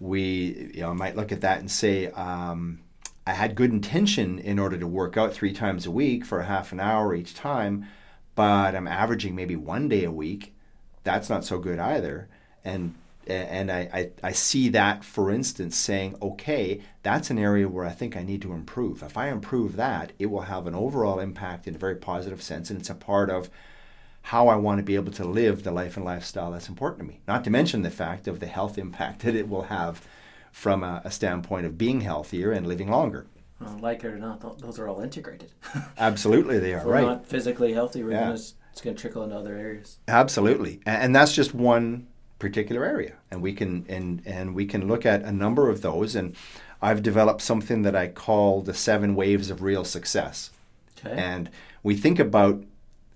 C: we you know might look at that and say um, I had good intention in order to work out three times a week for a half an hour each time, but I'm averaging maybe one day a week. That's not so good either. And and I, I, I see that, for instance, saying, okay, that's an area where I think I need to improve. If I improve that, it will have an overall impact in a very positive sense, and it's a part of how I want to be able to live the life and lifestyle that's important to me. Not to mention the fact of the health impact that it will have from a, a standpoint of being healthier and living longer.
B: Well, like it or not, those are all integrated.
C: Absolutely, they are. Right.
B: If we're
C: right.
B: not physically healthy, we're yeah. gonna, it's going to trickle into other areas.
C: Absolutely, and, and that's just one particular area, and we can and and we can look at a number of those. And I've developed something that I call the seven waves of real success. Okay. And we think about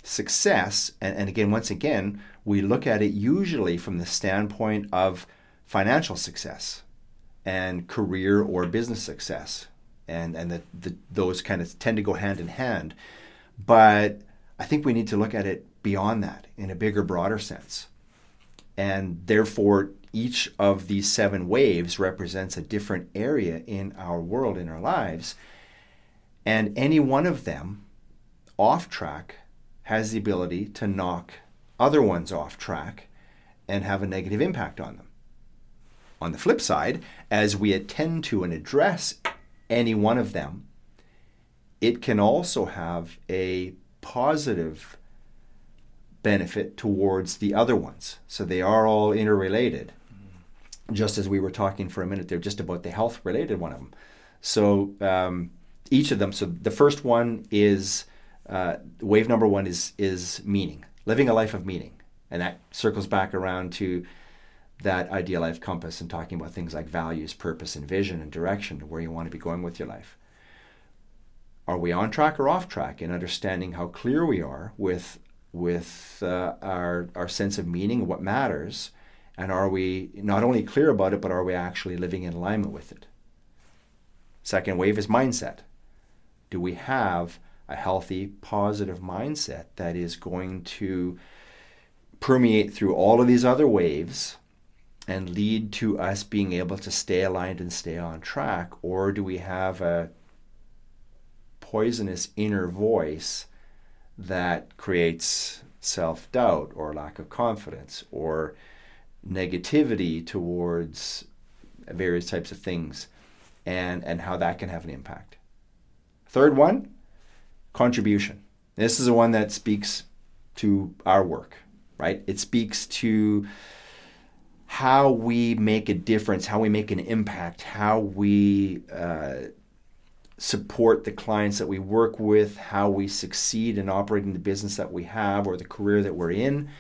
C: success, and, and again, once again, we look at it usually from the standpoint of financial success and career or business success. And, and that the, those kind of tend to go hand in hand. But I think we need to look at it beyond that in a bigger, broader sense. And therefore, each of these seven waves represents a different area in our world, in our lives. And any one of them off track has the ability to knock other ones off track and have a negative impact on them. On the flip side, as we attend to and address any one of them, it can also have a positive benefit towards the other ones. So they are all interrelated. Just as we were talking for a minute there, just about the health related one of them. So um, each of them. So the first one is uh, wave number one is is meaning, living a life of meaning, and that circles back around to that ideal life compass and talking about things like values, purpose, and vision and direction to where you want to be going with your life. Are we on track or off track in understanding how clear we are with with uh, our our sense of meaning, what matters, and are we not only clear about it, but are we actually living in alignment with it? Second wave is mindset. Do we have a healthy, positive mindset that is going to permeate through all of these other waves and lead to us being able to stay aligned and stay on track? Or do we have a poisonous inner voice that creates self doubt or lack of confidence or negativity towards various types of things and, and how that can have an impact? Third one, contribution. This is the one that speaks to our work, right? It speaks to how we make a difference, how we make an impact, how we uh, support the clients that we work with, how we succeed in operating the business that we have or the career that we're in,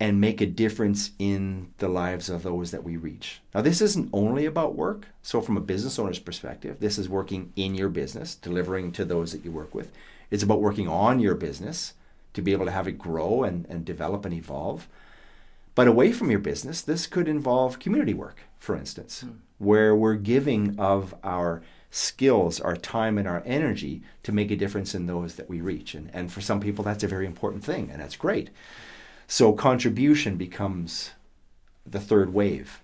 C: and make a difference in the lives of those that we reach. Now, this isn't only about work. So, from a business owner's perspective, this is working in your business, delivering to those that you work with. It's about working on your business to be able to have it grow and, and develop and evolve. But away from your business, this could involve community work, for instance, mm. where we're giving of our skills, our time, and our energy to make a difference in those that we reach. And, and for some people, that's a very important thing, and that's great. So contribution becomes the third wave.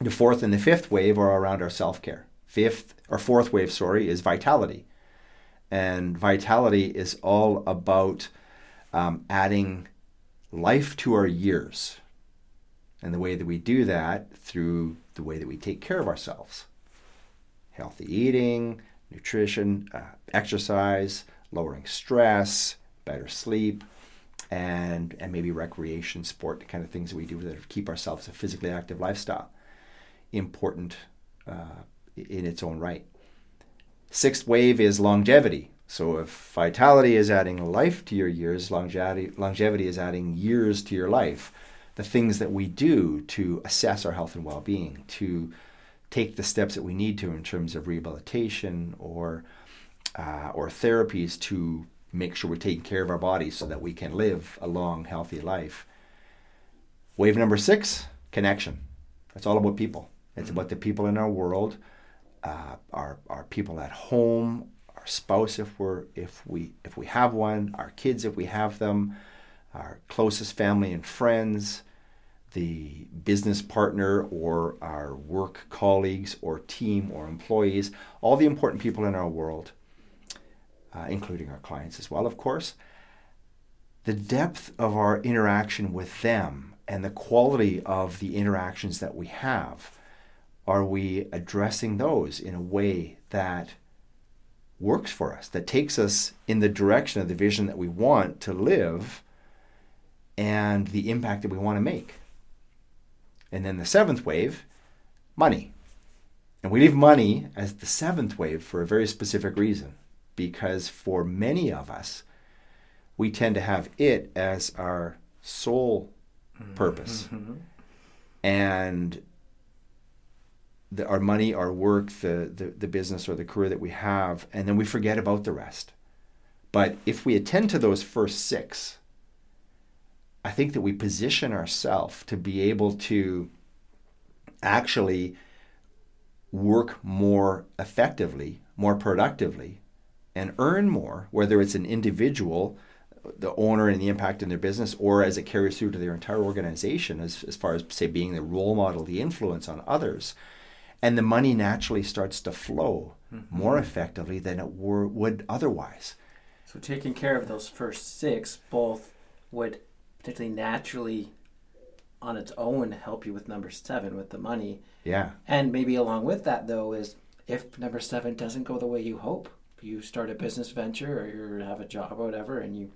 C: The fourth and the fifth wave are around our self care. Fifth or fourth wave, sorry, is vitality. And vitality is all about um, adding life to our years. And the way that we do that through the way that we take care of ourselves healthy eating, nutrition, uh, exercise, lowering stress, better sleep, and, and maybe recreation, sport, the kind of things that we do that keep ourselves a physically active lifestyle. Important uh, in its own right. Sixth wave is longevity. So if vitality is adding life to your years, longevity, longevity is adding years to your life. The things that we do to assess our health and well-being, to take the steps that we need to in terms of rehabilitation or uh, or therapies to make sure we're taking care of our bodies so that we can live a long, healthy life. Wave number six, connection. It's all about people. It's about the people in our world uh, our our people at home, our spouse if we're if we if we have one, our kids if we have them, our closest family and friends, the business partner or our work colleagues or team or employees, all the important people in our world, uh, including our clients as well, of course. The depth of our interaction with them and the quality of the interactions that we have are we addressing those in a way that works for us, that takes us in the direction of the vision that we want to live and the impact that we want to make? And then the seventh wave, money. And we leave money as the seventh wave for a very specific reason. Because for many of us, we tend to have it as our sole purpose. Mm-hmm. And the, our money, our work, the, the, the business or the career that we have, and then we forget about the rest. But if we attend to those first six, I think that we position ourselves to be able to actually work more effectively, more productively, and earn more, whether it's an individual the owner and the impact in their business, or as it carries through to their entire organization, as, as far as, say, being the role model, the influence on others. And the money naturally starts to flow mm-hmm. more effectively than it were, would otherwise.
B: So, taking care of those first six both would potentially naturally, on its own, help you with number seven with the money.
C: Yeah.
B: And maybe along with that, though, is if number seven doesn't go the way you hope, you start a business venture or you have a job or whatever, and you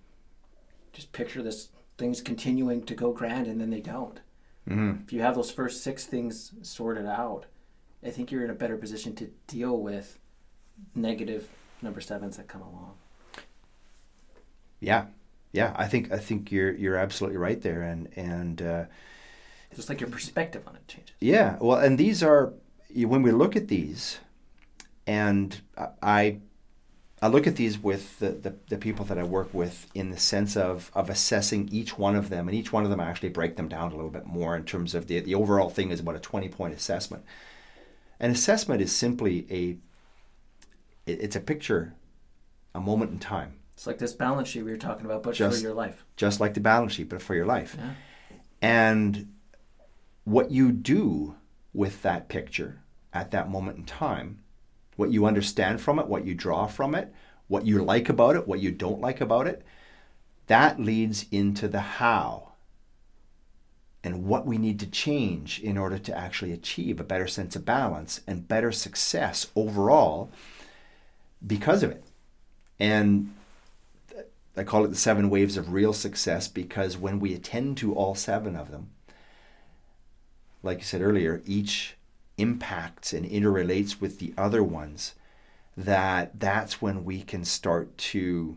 B: just picture this things continuing to go grand and then they don't. Mm-hmm. If you have those first six things sorted out, I think you're in a better position to deal with negative number sevens that come along.
C: Yeah, yeah, I think I think you're you're absolutely right there, and and uh,
B: just like your perspective on it changes.
C: Yeah, well, and these are when we look at these, and I I look at these with the, the, the, people that I work with in the sense of, of assessing each one of them, and each one of them I actually break them down a little bit more in terms of the, the overall thing is about a 20 point assessment. An assessment is simply a it's a picture, a moment in time.
B: It's like this balance sheet we were talking about, but just, for your life.
C: Just like the balance sheet, but for your life. Yeah. And what you do with that picture at that moment in time what you understand from it, what you draw from it, what you like about it, what you don't like about it, that leads into the how and what we need to change in order to actually achieve a better sense of balance and better success overall because of it. And I call it the seven waves of real success because when we attend to all seven of them, like I said earlier, each impacts and interrelates with the other ones, that that's when we can start to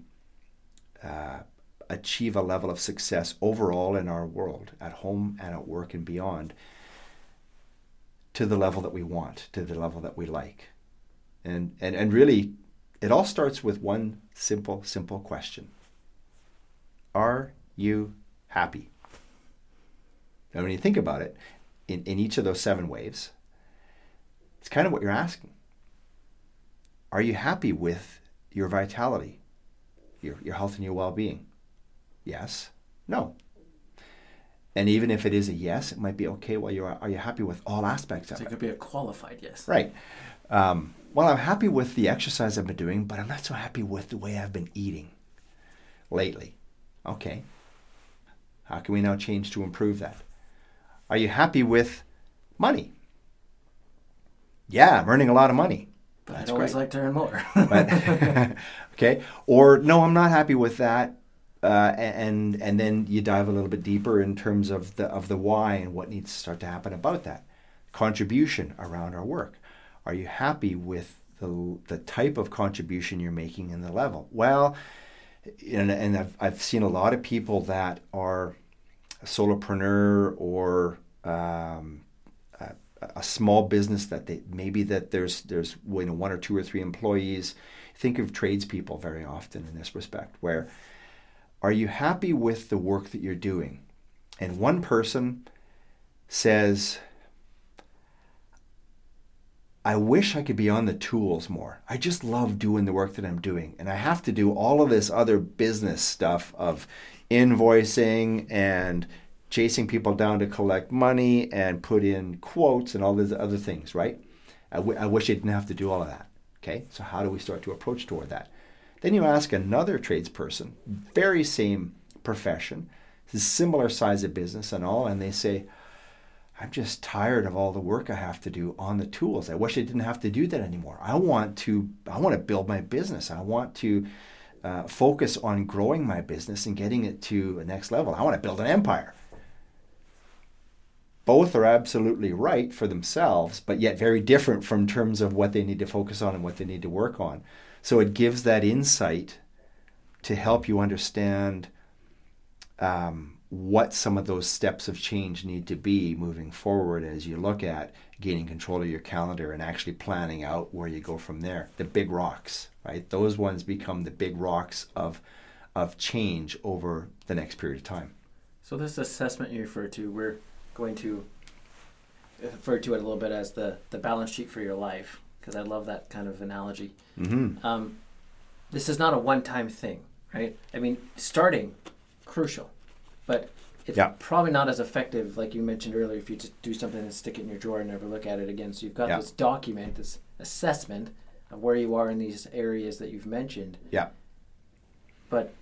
C: uh, achieve a level of success overall in our world, at home and at work and beyond, to the level that we want, to the level that we like. And, and, and really, it all starts with one simple, simple question Are you happy? And when you think about it, in, in each of those seven waves, it's kind of what you're asking. Are you happy with your vitality, your, your health, and your well being? Yes. No. And even if it is a yes, it might be okay. Well, you are, are you happy with all aspects
B: of
C: so
B: it? It could be a qualified yes.
C: Right. Um, well, I'm happy with the exercise I've been doing, but I'm not so happy with the way I've been eating lately. Okay. How can we now change to improve that? Are you happy with money? Yeah, I'm earning a lot of money.
B: But I'd always great. like to earn more.
C: but, okay. Or no, I'm not happy with that. Uh, and and then you dive a little bit deeper in terms of the of the why and what needs to start to happen about that contribution around our work. Are you happy with the the type of contribution you're making in the level? Well, and, and I've I've seen a lot of people that are a solopreneur or um, a small business that they maybe that there's there's you know one or two or three employees. Think of tradespeople very often in this respect, where are you happy with the work that you're doing? And one person says, I wish I could be on the tools more. I just love doing the work that I'm doing. And I have to do all of this other business stuff of invoicing and chasing people down to collect money and put in quotes and all these other things, right? I, w- I wish I didn't have to do all of that. Okay, so how do we start to approach toward that? Then you ask another tradesperson, very same profession, similar size of business and all, and they say, I'm just tired of all the work I have to do on the tools. I wish I didn't have to do that anymore. I want to I want to build my business. I want to uh, focus on growing my business and getting it to a next level. I want to build an empire both are absolutely right for themselves, but yet very different from terms of what they need to focus on and what they need to work on. So it gives that insight to help you understand um, what some of those steps of change need to be moving forward as you look at gaining control of your calendar and actually planning out where you go from there. The big rocks, right? Those ones become the big rocks of of change over the next period of time.
B: So this assessment you refer to, we're going to refer to it a little bit as the, the balance sheet for your life because I love that kind of analogy. Mm-hmm. Um, this is not a one time thing, right? I mean, starting crucial, but it's
C: Yeah.
B: probably not as effective, like you mentioned earlier, if you just do something and stick it in your drawer and never look at it again. So you've got
C: Yeah.
B: this document, this assessment of where you are in these areas that you've mentioned.
C: Yeah.
B: But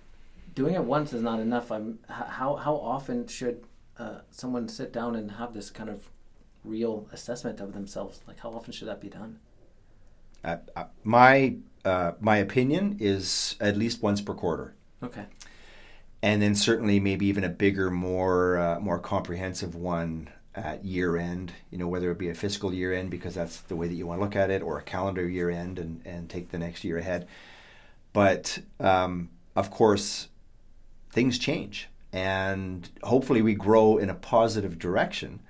B: doing it once is not enough. I'm how how often should uh, someone sit down and have this kind of real assessment of themselves? Like how often should that be done?
C: Uh, my uh, my opinion is at least once per quarter.
B: Okay.
C: and then certainly maybe even a bigger, more uh, more comprehensive one at year end. You know, whether it be a fiscal year end because that's the way that you want to look at it, or a calendar year end and and take the next year ahead. But um, of course, things change, and hopefully we grow in a positive direction,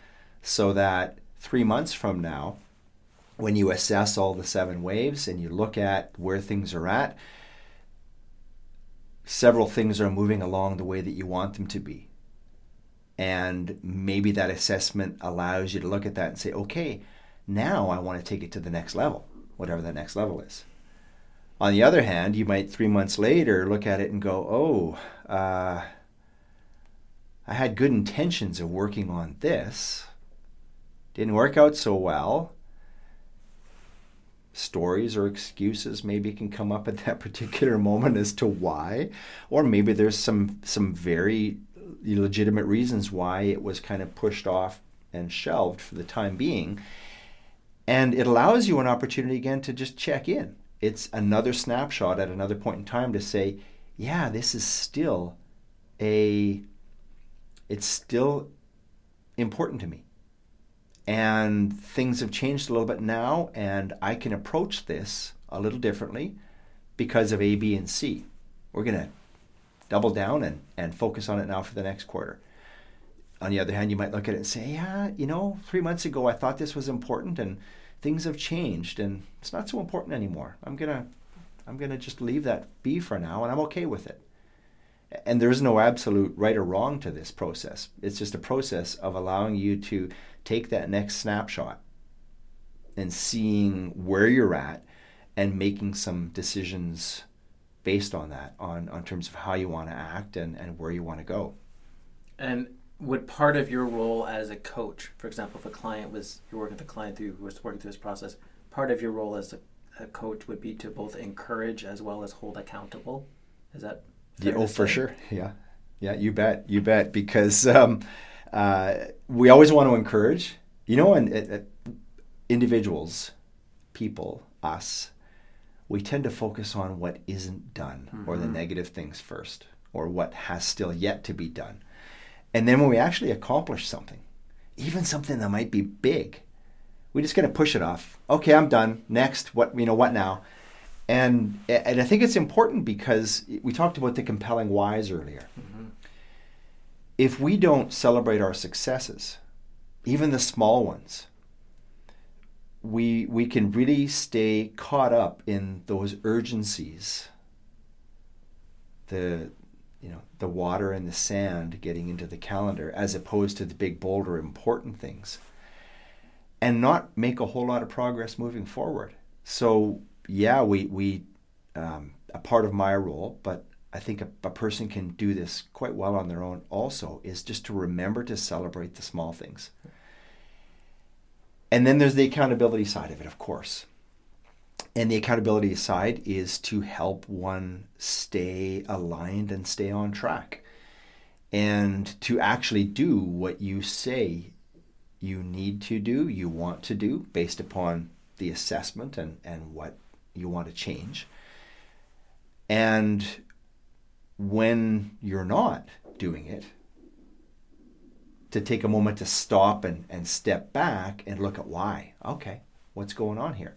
C: so that three months from now. When you assess all the seven waves and you look at where things are at, several things are moving along the way that you want them to be. And maybe that assessment allows you to look at that and say, okay, now I want to take it to the next level, whatever that next level is. On the other hand, you might three months later look at it and go, oh, uh, I had good intentions of working on this, didn't work out so well. Stories or excuses maybe can come up at that particular moment as to why, or maybe there's some some very legitimate reasons why it was kind of pushed off and shelved for the time being. And it allows you an opportunity again to just check in. It's another snapshot at another point in time to say, yeah, this is still a it's still important to me. And things have changed a little bit now, and I can approach this a little differently because of A, B, and C. We're going to double down and, and focus on it now for the next quarter. On the other hand, you might look at it and say, yeah, you know, three months ago I thought this was important and things have changed and it's not so important anymore. I'm going to I'm going to just leave that be for now and I'm okay with it. And there's no absolute right or wrong to this process. It's just a process of allowing you to take that next snapshot and seeing where you're at and making some decisions based on that, on, on terms of how you want to act and, and where you want to go.
B: And would part of your role as a coach, for example, if a client was you're working with a client who was working through this process, part of your role as a, a coach would be to both encourage as well as hold accountable. Is that
C: Yeah, oh, for sure. Yeah, yeah, you bet, you bet. Because um, uh, we always want to encourage, you know, and individuals, people, us, we tend to focus on what isn't done or the negative things first, or what has still yet to be done. And then when we actually accomplish something, even something that might be big, we just gonna push it off. Okay, I'm done. Next, what you know, what now? And and I think it's important because we talked about the compelling whys earlier. If we don't celebrate our successes, even the small ones, we we can really stay caught up in those urgencies. The you know the water and the sand getting into the calendar as opposed to the big boulder important things and not make a whole lot of progress moving forward so yeah we we um, a part of my role but i think a, a person can do this quite well on their own also is just to remember to celebrate the small things. And then there's the accountability side of it of course. And the accountability side is to help one stay aligned and stay on track. And to actually do what you say you need to do, you want to do based upon the assessment and, and what you want to change. And when you're not doing it, to take a moment to stop and, and step back and look at why. Okay, what's going on here?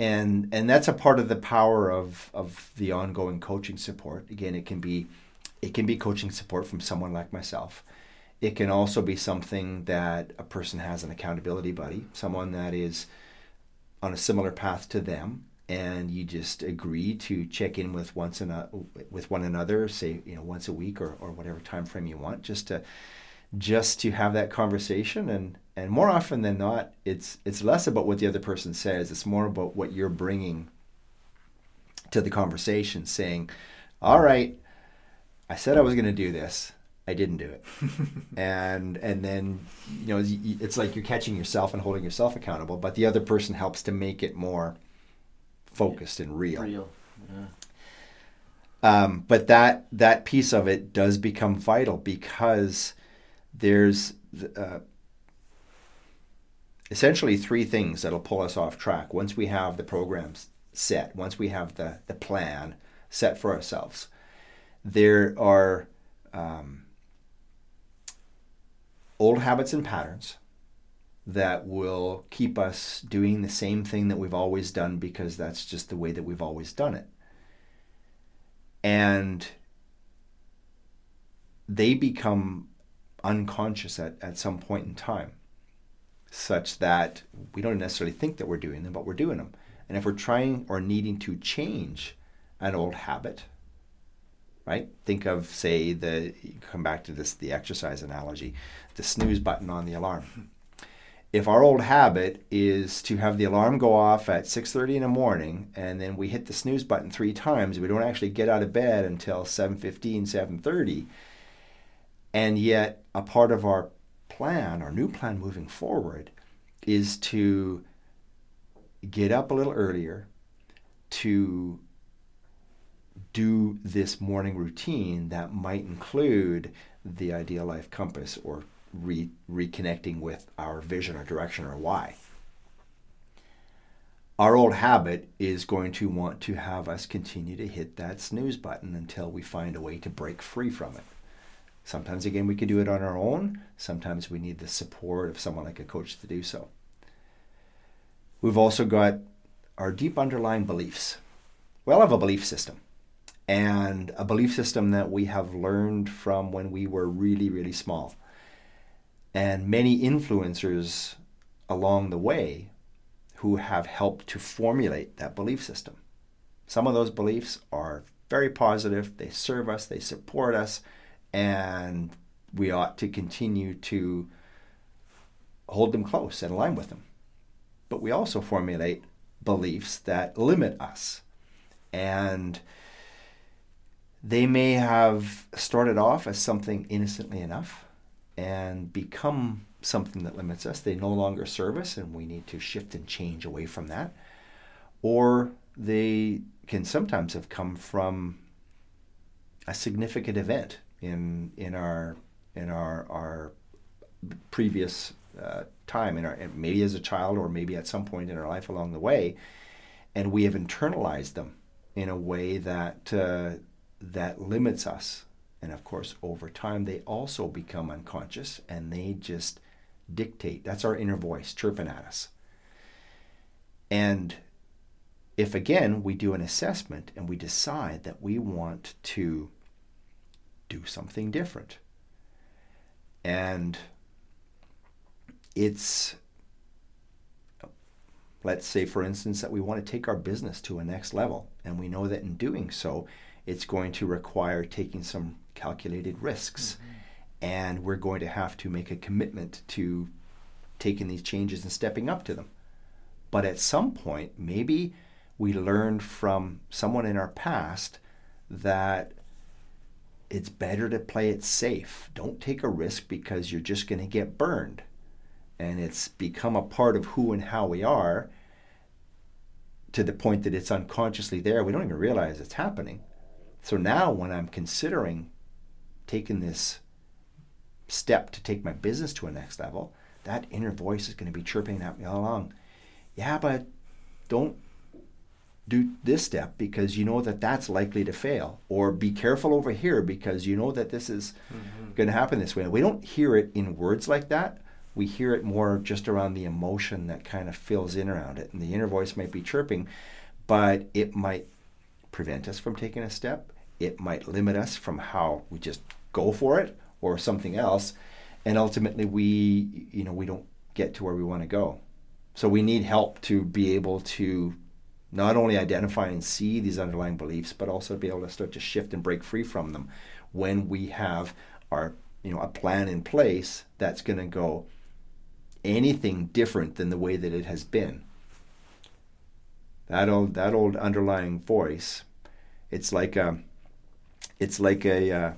C: and and that's a part of the power of of the ongoing coaching support again it can be it can be coaching support from someone like myself it can also be something that a person has an accountability buddy someone that is on a similar path to them and you just agree to check in with once in a, with one another say you know once a week or, or whatever time frame you want just to just to have that conversation and and more often than not it's it's less about what the other person says it's more about what you're bringing to the conversation saying all right I said I was going to do this. I didn't do it. and and then you know it's like you're catching yourself and holding yourself accountable, but the other person helps to make it more focused and real.
B: Real. Yeah.
C: Um, but that that piece of it does become vital because there's uh, essentially three things that'll pull us off track once we have the programs set, once we have the the plan set for ourselves. There are um, old habits and patterns that will keep us doing the same thing that we've always done because that's just the way that we've always done it. And they become unconscious at, at some point in time, such that we don't necessarily think that we're doing them, but we're doing them. And if we're trying or needing to change an old habit, right? Think of, say, the come back to this the exercise analogy, the snooze button on the alarm. If our old habit is to have the alarm go off at 6:30 in the morning and then we hit the snooze button 3 times, we don't actually get out of bed until 7:15, 7:30. And yet a part of our plan, our new plan moving forward is to get up a little earlier to do this morning routine that might include the ideal life compass or re- reconnecting with our vision or direction or why. Our old habit is going to want to have us continue to hit that snooze button until we find a way to break free from it. Sometimes, again, we can do it on our own. Sometimes we need the support of someone like a coach to do so. We've also got our deep underlying beliefs. We all have a belief system and a belief system that we have learned from when we were really, really small. And many influencers along the way who have helped to formulate that belief system. Some of those beliefs are very positive, they serve us, they support us, and we ought to continue to hold them close and align with them. But we also formulate beliefs that limit us. And they may have started off as something innocently enough and become something that limits us. They no longer serve us, and we need to shift and change away from that. Or they can sometimes have come from a significant event in in our in our our previous uh, time, in our maybe as a child or maybe at some point in our life along the way, and we have internalized them in a way that uh, that limits us. And of course, over time, they also become unconscious and they just dictate. That's our inner voice chirping at us. And if again we do an assessment and we decide that we want to do something different, and it's let's say for instance that we want to take our business to a next level and we know that in doing so it's going to require taking some calculated risks. Mm-hmm. And we're going to have to make a commitment to taking these changes and stepping up to them. But at some point, maybe we learned from someone in our past that it's better to play it safe. Don't take a risk because you're just going to get burned. And it's become a part of who and how we are to the point that it's unconsciously there. We don't even realize it's happening. So now, when I'm considering taking this step to take my business to a next level, that inner voice is going to be chirping at me all along. Yeah, but don't do this step because you know that that's likely to fail. Or be careful over here because you know that this is mm-hmm. going to happen this way. We don't hear it in words like that. We hear it more just around the emotion that kind of fills in around it. And the inner voice might be chirping, but it might prevent us from taking a step. It might limit us from how we just go for it or something else. And ultimately we you know we don't get to where we want to go. So we need help to be able to not only identify and see these underlying beliefs, but also be able to start to shift and break free from them when we have our you know a plan in place that's going to go anything different than the way that it has been. That old that old underlying voice it's like a, it's like a uh,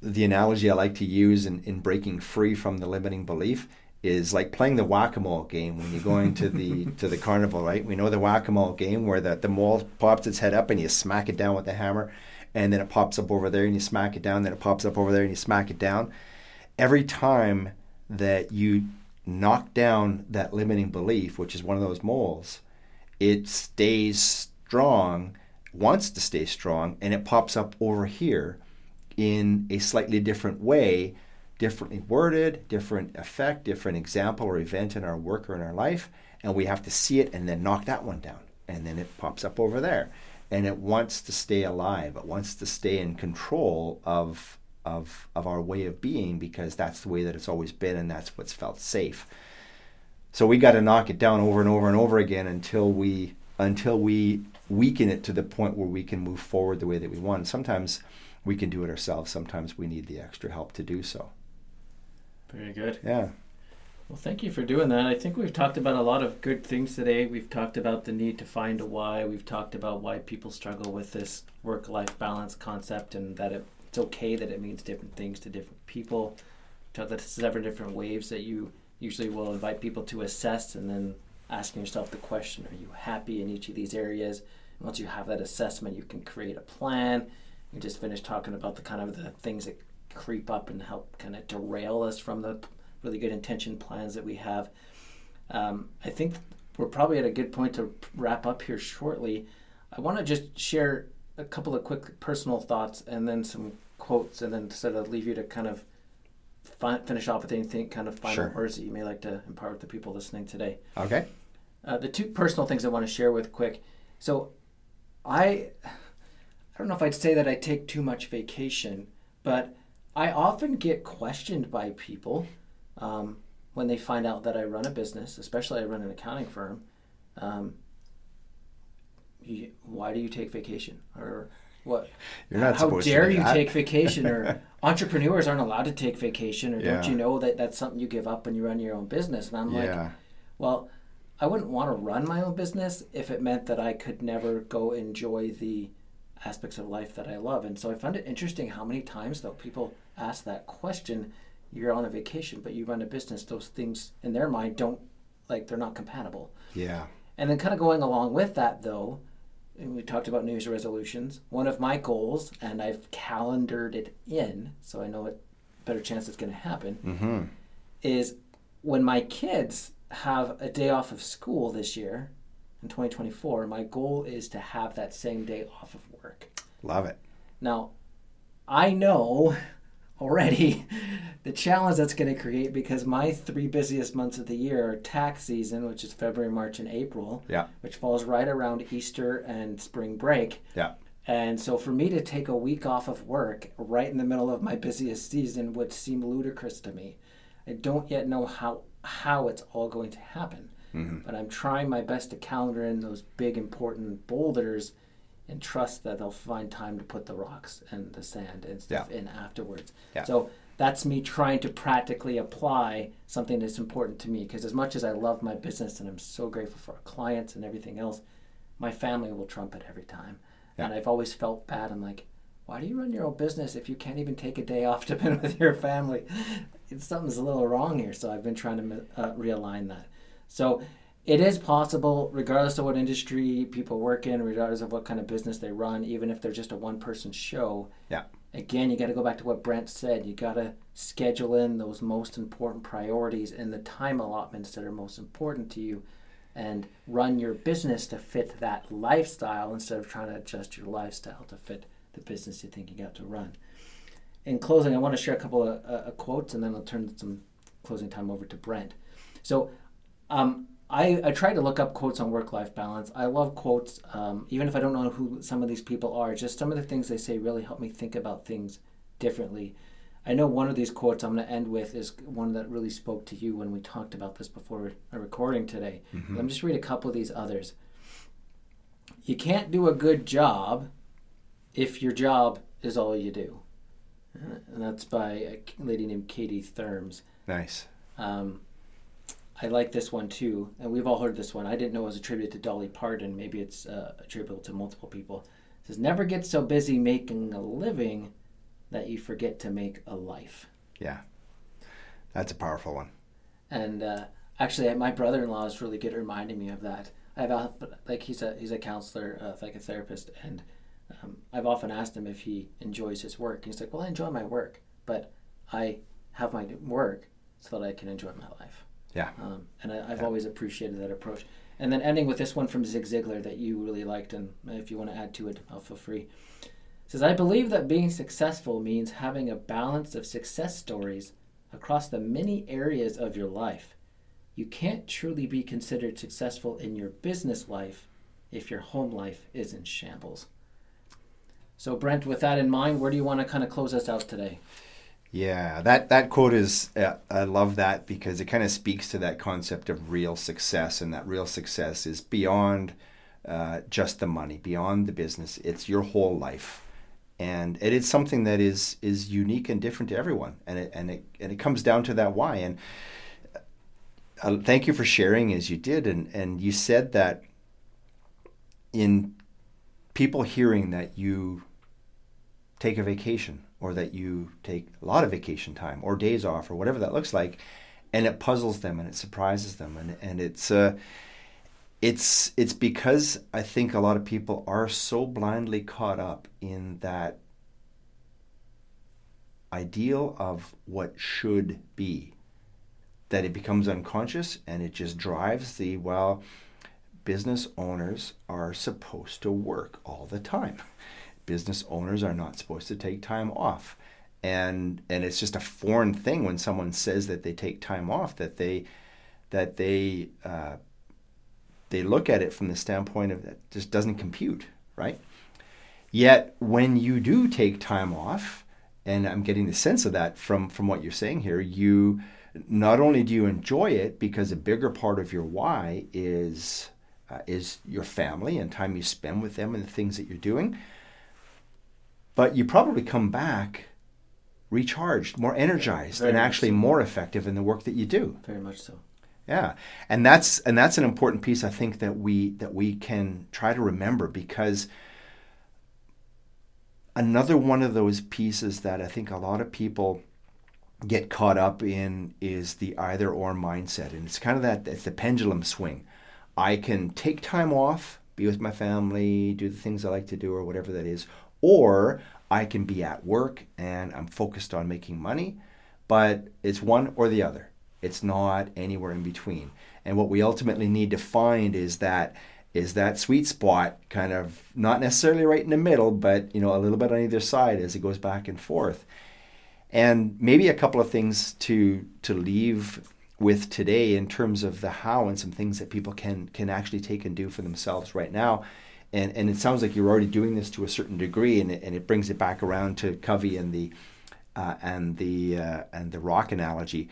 C: the analogy I like to use in, in breaking free from the limiting belief is like playing the whack-a-mole game when you're going to the to the carnival, right? We know the whack-a-mole game where the, the mole pops its head up and you smack it down with the hammer, and then it pops up over there and you smack it down, then it pops up over there and you smack it down. Every time that you knock down that limiting belief, which is one of those moles, it stays strong, wants to stay strong, and it pops up over here in a slightly different way differently worded, different effect, different example or event in our work or in our life, and we have to see it and then knock that one down. And then it pops up over there. And it wants to stay alive. It wants to stay in control of, of, of our way of being because that's the way that it's always been and that's what's felt safe. So we got to knock it down over and over and over again until we until we weaken it to the point where we can move forward the way that we want. Sometimes we can do it ourselves. Sometimes we need the extra help to do so.
B: Very good.
C: Yeah.
B: Well, thank you for doing that. I think we've talked about a lot of good things today. We've talked about the need to find a why. We've talked about why people struggle with this work life balance concept and that it, it's okay that it means different things to different people. We've talked about several different waves that you usually will invite people to assess and then asking yourself the question are you happy in each of these areas? And once you have that assessment, you can create a plan. You just finished talking about the kind of the things that creep up and help kind of derail us from the really good intention plans that we have. Um, I think we're probably at a good point to wrap up here shortly. I want to just share a couple of quick personal thoughts and then some quotes, and then sort of leave you to kind of fi- finish off with anything kind of final
C: Sure.
B: words that you may like to impart with the people listening today.
C: Okay.
B: Uh, the two personal things I want to share with quick. So, I, I don't know if I'd say that I take too much vacation, but I often get questioned by people um, when they find out that I run a business, especially I run an accounting firm. Um, you, why do you take vacation? Or what?
C: You're not
B: How dare you take vacation? Or entrepreneurs aren't allowed to take vacation? Or
C: Yeah.
B: don't you know that that's something you give up when you run your own business? And I'm like, well, I wouldn't want to run my own business if it meant that I could never go enjoy the aspects of life that I love. And so I found it interesting how many times though people ask that question, you're on a vacation but you run a business, those things in their mind don't like they're not compatible.
C: Yeah.
B: And then kind of going along with that though, and we talked about New Year's resolutions. One of my goals, and I've calendared it in, so I know it better chance it's going to happen,
C: Mm-hmm.
B: is when my kids have a day off of school this year in 2024, my goal is to have that same day off of work.
C: Love it.
B: Now, I know already the challenge that's going to create because my three busiest months of the year are tax season, which is February, March, and April,
C: Yeah.
B: which falls right around Easter and spring break.
C: Yeah.
B: And so for me to take a week off of work right in the middle of my busiest season would seem ludicrous to me. I don't yet know how how it's all going to happen. But I'm trying my best to calendar in those big important boulders and trust that they'll find time to put the rocks and the sand and stuff
C: Yeah.
B: in afterwards.
C: Yeah.
B: So that's me trying to practically apply something that's important to me because as much as I love my business and I'm so grateful for our clients and everything else, my family will trump it every time. And I've always felt bad. I'm like, why do you run your own business if you can't even take a day off to spend with your family? It's something's a little wrong here. So I've been trying to uh, realign that. So it is possible, regardless of what industry people work in, regardless of what kind of business they run, even if they're just a one person show.
C: Yeah.
B: Again, you got to go back to what Brent said. You got to schedule in those most important priorities and the time allotments that are most important to you and run your business to fit that lifestyle instead of trying to adjust your lifestyle to fit the business you think you got to run. In closing, I want to share a couple of uh, quotes and then I'll turn some closing time over to Brent. So, um, I, I try to look up quotes on work life balance. I love quotes, um, even if I don't know who some of these people are, just some of the things they say really help me think about things differently. I know one of these quotes I'm going to end with is one that really spoke to you when we talked about this before our recording today. Let me just read a couple of these others. You can't do a good job if your job is all you do. And that's by a lady named Katie Thurmes.
C: Nice.
B: Um, I like this one too, and we've all heard this one. I didn't know it was attributed to Dolly Parton. Maybe it's uh, attributable to multiple people. It says never get so busy making a living that you forget to make a life.
C: Yeah, that's a powerful one.
B: And uh, actually, my brother-in-law is really good at reminding me of that. I've like he's a he's a counselor, uh, like a therapist, and um, I've often asked him if he enjoys his work. And He's like, "Well, I enjoy my work, but I have my work so that I can enjoy my life."
C: Yeah.
B: Um, and I, have
C: yeah.
B: always appreciated that approach. And then ending with this one from Zig Ziglar that you really liked, and if you want to add to it, I'll feel free. It says, I believe that being successful means having a balance of success stories across the many areas of your life. You can't truly be considered successful in your business life if your home life is in shambles. So, Brent, with that in mind, where do you want to kind of close us out today?
C: Yeah, that, that quote is, uh, I love that because it kind of speaks to that concept of real success. And that real success is beyond uh, just the money, beyond the business. It's your whole life. And it is something that is is unique and different to everyone. And it, and it, and it comes down to that why. And uh, thank you for sharing as you did. And, and you said that in people hearing that you take a vacation or that you take a lot of vacation time or days off or whatever that looks like and it puzzles them and it surprises them. And, and it's uh, it's it's because I think a lot of people are so blindly caught up in that ideal of what should be that it becomes unconscious and it just drives the well business owners are supposed to work all the time business owners are not supposed to take time off. And and it's just a foreign thing when someone says that they take time off that they that they uh, they look at it from the standpoint of that just doesn't compute, right? Yet when you do take time off, and I'm getting the sense of that from from what you're saying here, you not only do you enjoy it because a bigger part of your why is uh, is your family and time you spend with them and the things that you're doing, but you probably come back recharged, more energized, Very and actually so. more effective in the work that you do.
B: Very much so.
C: Yeah, and that's and that's an important piece I think that we that we can try to remember because another one of those pieces that I think a lot of people get caught up in is the either or mindset, and it's kind of that it's the pendulum swing. I can take time off, be with my family, do the things I like to do, or whatever that is, or I can be at work and I'm focused on making money, but it's one or the other. It's not anywhere in between. And what we ultimately need to find is that is that sweet spot kind of not necessarily right in the middle, but you know, a little bit on either side as it goes back and forth. And maybe a couple of things to to leave with today in terms of the how and some things that people can can actually take and do for themselves right now and and it sounds like you're already doing this to a certain degree, and it, and it brings it back around to Covey and the uh, and the uh, and the rock analogy.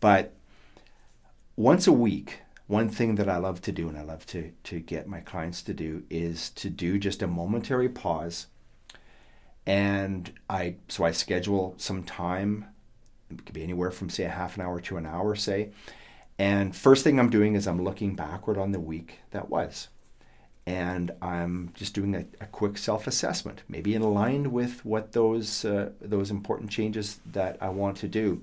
C: But once a week, one thing that I love to do, and I love to to get my clients to do, is to do just a momentary pause. And I so I schedule some time. It could be anywhere from say a half an hour to an hour, say. And first thing I'm doing is I'm looking backward on the week that was and I'm just doing a, a quick self-assessment, maybe in line with what those uh, those important changes that I want to do.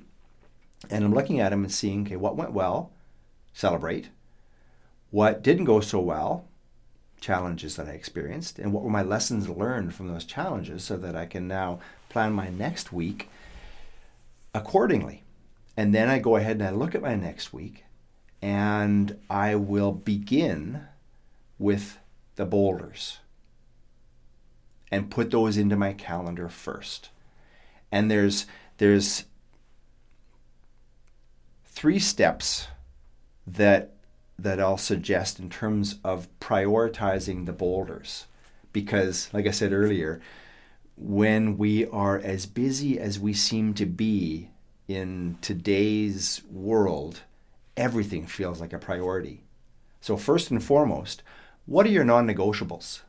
C: And I'm looking at them and seeing, okay, what went well, celebrate. What didn't go so well, challenges that I experienced, and what were my lessons learned from those challenges, so that I can now plan my next week accordingly. And then I go ahead and I look at my next week, and I will begin with the boulders and put those into my calendar first. And there's there's three steps that that I'll suggest in terms of prioritizing the boulders because like I said earlier when we are as busy as we seem to be in today's world everything feels like a priority. So first and foremost, what are your non-negotiables?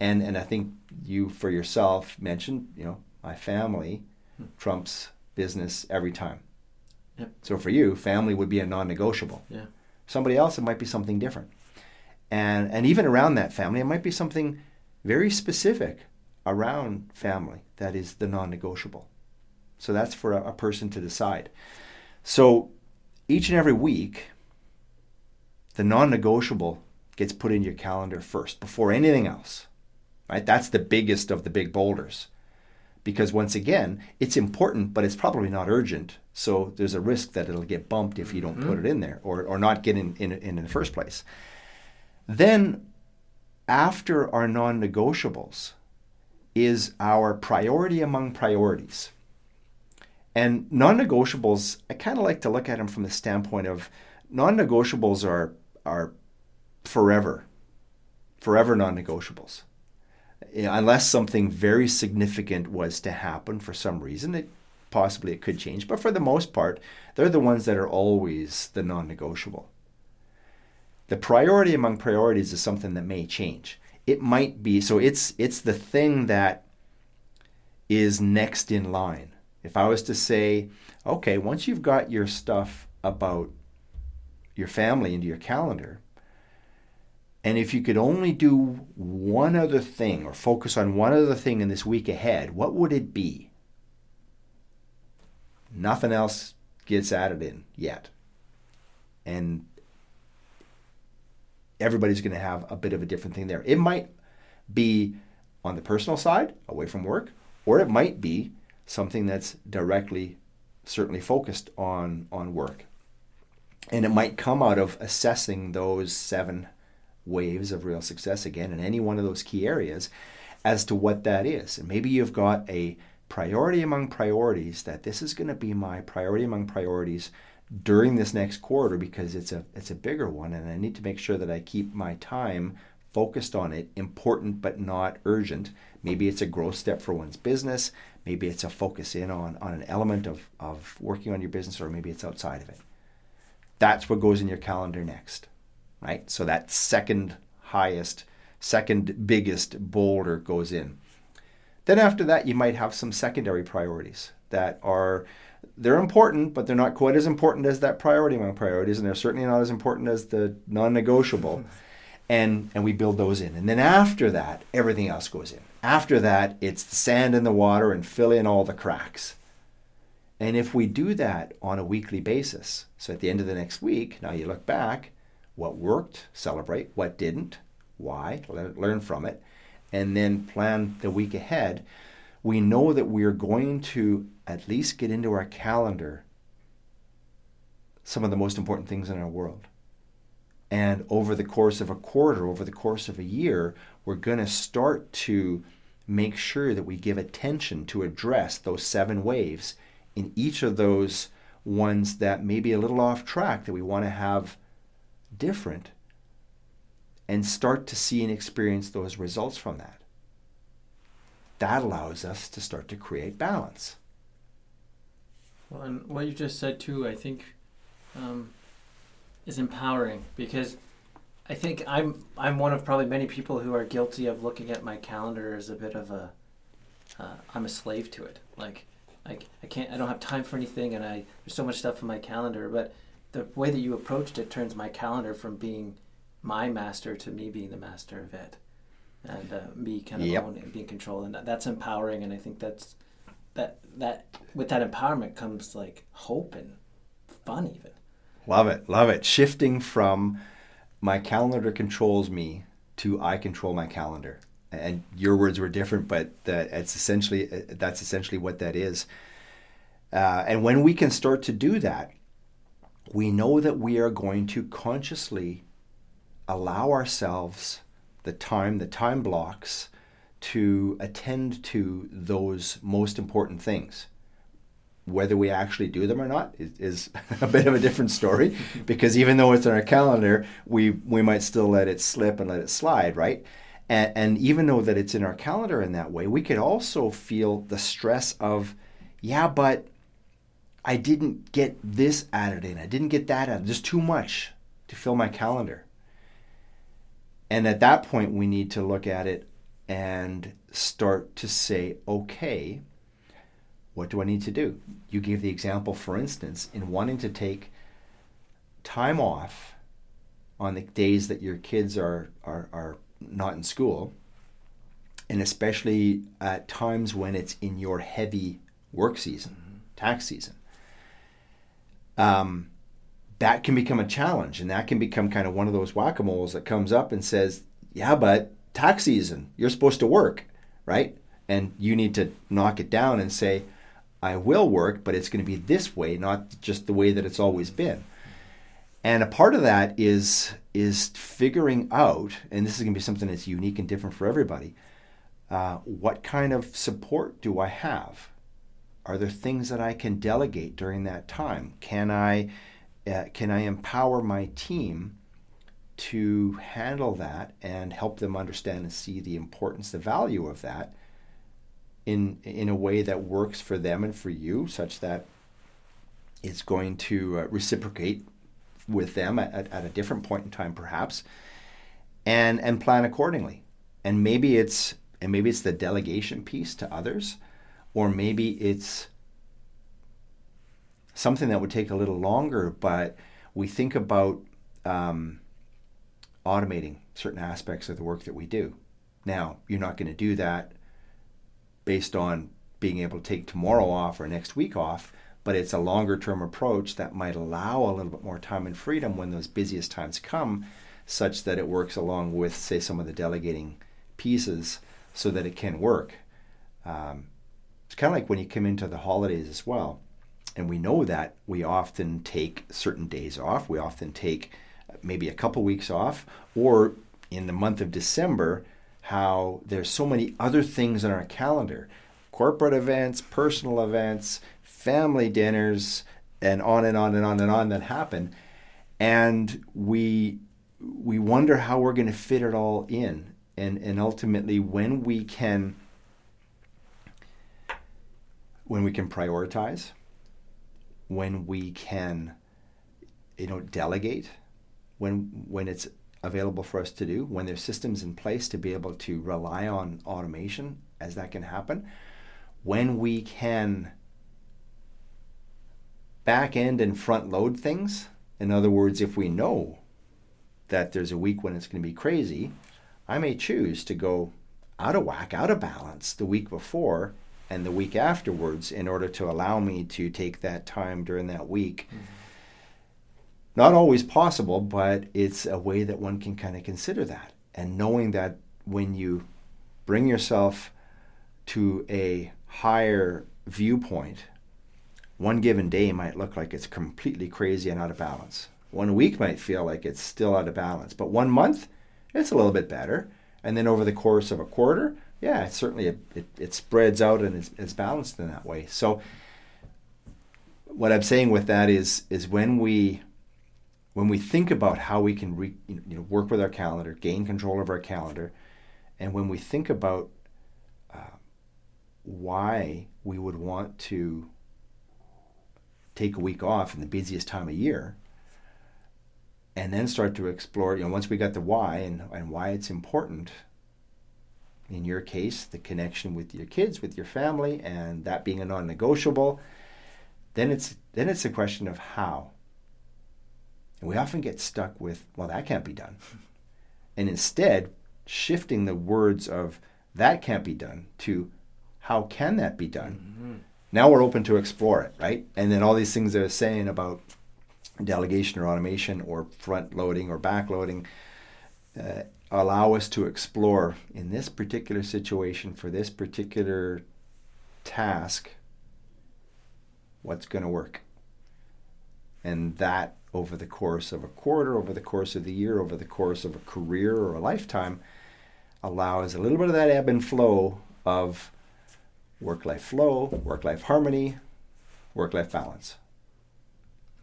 C: And and I think you for yourself mentioned, you know, my family hmm. trumps business every time. Yep. So for you, family would be a non-negotiable.
B: Yeah.
C: Somebody else, it might be something different. And and even around that family, it might be something very specific around family that is the non negotiable. So that's for a, a, person to decide. So each and every week, the non negotiable gets put in your calendar first before anything else. Right? That's the biggest of the big boulders. Because once again, it's important, but it's probably not urgent. So there's a risk that it'll get bumped if you don't mm-hmm. put it in there or, or not get in, in, in, in the first place. Then, after our non negotiables, is our priority among priorities. And non negotiables, I kind of like to look at them from the standpoint of non negotiables are, are forever, forever non negotiables. Unless something very significant was to happen for some reason, it possibly it could change. But for the most part, they're the ones that are always the non negotiable. The priority among priorities is something that may change. It might be so it's it's the thing that is next in line. If I was to say, okay, once you've got your stuff about your family into your calendar, and if you could only do one other thing or focus on one other thing in this week ahead, what would it be? Nothing else gets added in yet. And everybody's going to have a bit of a different thing there. It might be on the personal side, away from work, or it might be something that's directly, certainly focused on, on work. And it might come out of assessing those seven waves of real success again in any one of those key areas as to what that is. And maybe you've got a priority among priorities that this is going to be my priority among priorities during this next quarter because it's a it's a bigger one and I need to make sure that I keep my time focused on it, important but not urgent. Maybe it's a growth step for one's business, maybe it's a focus in on, on an element of, of working on your business, or maybe it's outside of it. That's what goes in your calendar next right? So that second highest, second biggest boulder goes in. Then after that, you might have some secondary priorities that are they're important, but they're not quite as important as that priority among priorities, and they're certainly not as important as the non-negotiable. And and we build those in. And then after that, everything else goes in. After that, it's the sand in the water and fill in all the cracks. And if we do that on a weekly basis, so at the end of the next week, now you look back, what worked, celebrate, what didn't, why, learn from it, and then plan the week ahead. We know that we're going to at least get into our calendar some of the most important things in our world. And over the course of a quarter, over the course of a year, we're going to start to make sure that we give attention to address those seven waves in each of those ones that may be a little off track that we want to have different and start to see and experience those results from that. That allows us to start to create balance.
B: Well, and what you just said too, I think, um, is empowering because I think I'm I'm one of probably many people who are guilty of looking at my calendar as a bit of a uh, I'm a slave to it. Like, like I can't I don't have time for anything, and I there's so much stuff in my calendar, but the way that you approached it turns my calendar from being my master to me being the master of it. And uh, me kind of yep. owning being control and that's empowering and i think that's that that with that empowerment comes like hope and fun even.
C: Love it love it. Shifting from my calendar controls me to i control my calendar. And your words were different but that it's essentially uh, that's essentially what that is. Uh, and when we can start to do that we know that we are going to consciously allow ourselves the time, the time blocks to attend to those most important things. Whether we actually do them or not is, is a bit of a different story because even though it's on our calendar, we, we might still let it slip and let it slide, right? And, and even though that it's in our calendar in that way, we could also feel the stress of, yeah, but I didn't get this added in. I didn't get that added. There's too much to fill my calendar. And at that point, we need to look at it and start to say, okay, what do I need to do? You gave the example, for instance, in wanting to take time off on the days that your kids are, are, are not in school and especially at times when it's in your heavy work season, tax season, um, that can become a challenge, and that can become kind of one of those whack a moles that comes up and says, "Yeah, but tax season, you're supposed to work, right?" And you need to knock it down and say, "I will work, but it's going to be this way, not just the way that it's always been." And a part of that is is figuring out, and this is going to be something that's unique and different for everybody. Uh, what kind of support do I have? Are there things that I can delegate during that time? Can I uh, can I empower my team to handle that and help them understand and see the importance, the value of that in in a way that works for them and for you, such that it's going to uh, reciprocate with them at, at a different point in time, perhaps, and and plan accordingly. And maybe it's and maybe it's the delegation piece to others, or maybe it's something that would take a little longer. But we think about um, automating certain aspects of the work that we do. Now, you're not going to do that based on being able to take tomorrow off or next week off but it's a longer term approach that might allow a little bit more time and freedom when those busiest times come, such that it works along with, say, some of the delegating pieces so that it can work. Um, it's kind of like when you come into the holidays as well. And we know that we often take certain days off. We often take maybe a couple weeks off, or in the month of December, how there's so many other things on our calendar corporate events, personal events, family dinners, and on and on and on and on that happen. And we we wonder how we're going to fit it all in. And and ultimately when we can when we can prioritize, when we can you know delegate, when when it's available for us to do, when there's systems in place to be able to rely on automation as that can happen, when we can back end and front load things. In other words, if we know that there's a week when it's going to be crazy, I may choose to go out of whack, out of balance the week before and the week afterwards in order to allow me to take that time during that week. Mm-hmm. Not always possible, but it's a way that one can kind of consider that. And knowing that when you bring yourself to a higher viewpoint one given day might look like it's completely crazy and out of balance. One week might feel like it's still out of balance, but one month, it's a little bit better. And then over the course of a quarter, yeah, it certainly it, it, it spreads out and it's, it's balanced in that way. So what I'm saying with that is is when we when we think about how we can re, you know, work with our calendar, gain control of our calendar, and when we think about uh, why we would want to take a week off in the busiest time of year and then start to explore you know once we got the why and, and why it's important in your case the connection with your kids with your family and that being a non-negotiable then it's then it's a question of how. And we often get stuck with well that can't be done. And instead shifting the words of that can't be done to how can that be done? Mm-hmm. Now we're open to explore it, right? And then all these things they're saying about delegation or automation or front loading or back loading uh, allow us to explore in this particular situation for this particular task what's going to work. And that over the course of a quarter, over the course of the year, over the course of a career or a lifetime allows a little bit of that ebb and flow of work life flow, work life harmony, work life balance.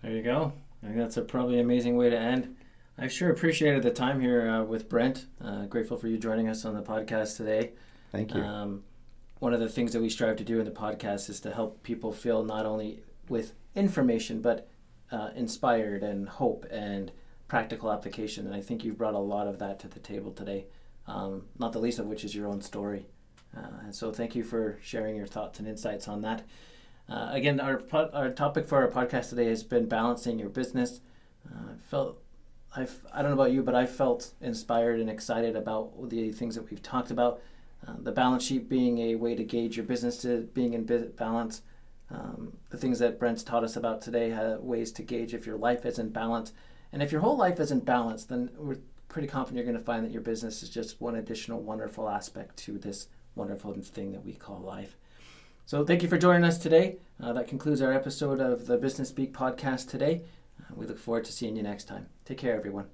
B: There you go. I think that's a probably amazing way to end. I sure appreciated the time here uh, with Brent. Uh, grateful for you joining us on the podcast today.
C: Thank you.
B: Um, one of the things that we strive to do in the podcast is to help people feel not only with information but uh, inspired and hope and practical application. And I think you've brought a lot of that to the table today. Um, not the least of which is your own story. Uh, and so thank you for sharing your thoughts and insights on that. Uh, again, our, our topic for our podcast today has been balancing your business. Uh, I felt I've, I don't know about you, but I felt inspired and excited about the things that we've talked about. Uh, the balance sheet being a way to gauge your business to being in balance. Um, the things that Brent's taught us about today, have ways to gauge if your life is in balance. And if your whole life is in balance, then we're pretty confident you're going to find that your business is just one additional wonderful aspect to this wonderful thing that we call life. So, thank you for joining us today. Uh, that concludes our episode of the Business Speak podcast today. We look forward to seeing you next time. Take care, everyone.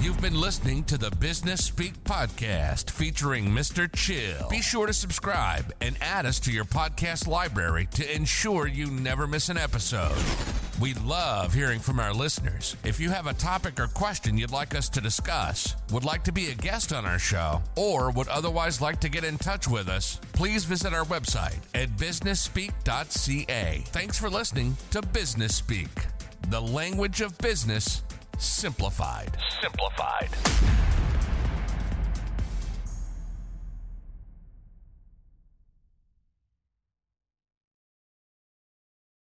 A: You've been listening to the Business Speak podcast featuring Mr. Chill. Be sure to subscribe and add us to your podcast library to ensure you never miss an episode. We love hearing from our listeners. If you have a topic or question you'd like us to discuss, would like to be a guest on our show, or would otherwise like to get in touch with us, please visit our website at businessspeak.ca. Thanks for listening to Business Speak, the language of business simplified. Simplified.